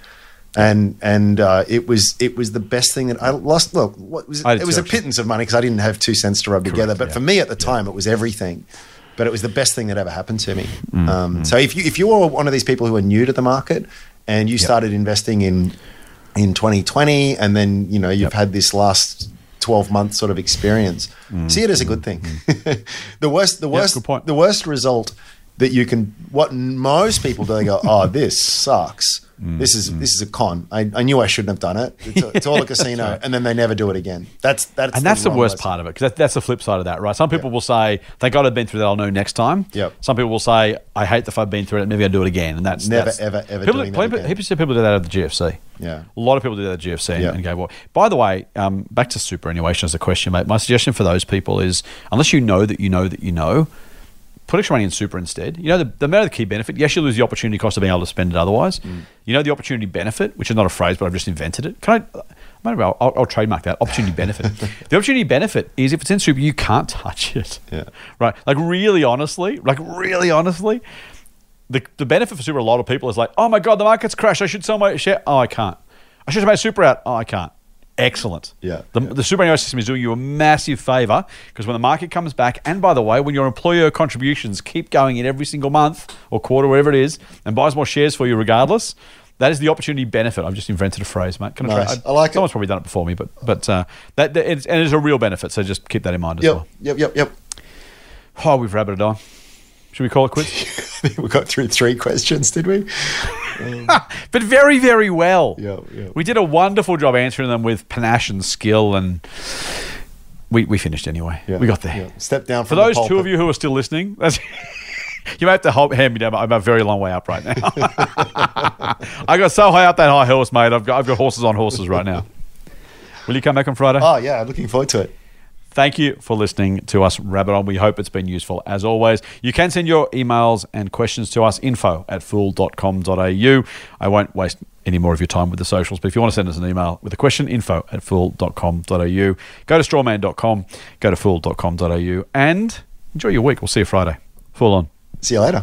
And and uh, it was it was the best thing that I lost. Look, what was it? It was a pittance of money because I didn't have two cents to rub together. But yeah. for me at the time, it was everything. But it was the best thing that ever happened to me. Mm, Um, so if you if you were one of these people who are new to the market and you started investing in in 2020, and then you know you've had this last 12 month sort of experience, see it as a good thing. the worst, the worst, Mm, point. the worst result that you can. What most people do, they go, "Oh, this sucks. Mm, This is this is a con. I, I knew I shouldn't have done it. It's, it's all a casino, and then they never do it again. That's that's and that's the worst lesson. part of it because that, that's the flip side of that, right? Some people will say, "Thank God I've been through that. I'll know next time." Yep. Some people will say, "I hate that I've been through it. Maybe I'll do it again." And that's Never, that's- ever, ever People, doing that people, again. people do that at the GFC. Yeah. a lot of people do that at the GFC and, Yeah. and go, "Well." By the way, um, back to superannuation as a question, mate. My suggestion for those people is, unless you know that you know that you know, put extra money in super instead. You know, the, the matter of the key benefit. Yes, you lose the opportunity cost of being able to spend it otherwise. Mm. You know the opportunity benefit, which is not a phrase, but I've just invented it. Can I? Maybe I'll, I'll, I'll trademark that opportunity benefit. the opportunity benefit is if it's in super, you can't touch it. Yeah. Right. Like really honestly, like really honestly, the, the benefit for super, a lot of people is like, oh my god, the market's crashed. I should sell my share. Oh, I can't. I should have made super out. Oh, I can't. Excellent. Yeah. The, the superannuation system is doing you a massive favor because when the market comes back, and by the way, when your employer contributions keep going in every single month or quarter, whatever it is, and buys more shares for you regardless, that is the opportunity benefit. I've just invented a phrase, mate. Can Nice. try? I like it. Someone's probably done it before me, but but uh, that, that it's, and it's a real benefit. So just keep that in mind as Yep, well. yep, yep, yep. Oh, we've rabbited on. Should we call it quits? we got through three questions, did we? but very, very well. Yeah, yeah. We did a wonderful job answering them with panache and skill, and we, we finished anyway. Yeah, we got there. yeah. Step down For from the those two of you who are still listening, that's, you may have to help hand me down. but I'm a very long way up right now. I got so high up that high horse, mate. I've got, I've got horses on horses right now. Will you come back on Friday? Oh yeah, looking forward to it. Thank you for listening to us rabbit on. We hope it's been useful as always. You can send your emails and questions to us info at fool.com.au. I won't waste any more of your time with the socials, but if you want to send us an email with a question, info at fool.com.au. Go to strawman.com, go to fool.com.au, and enjoy your week. We'll see you Friday. Fool on. See you later.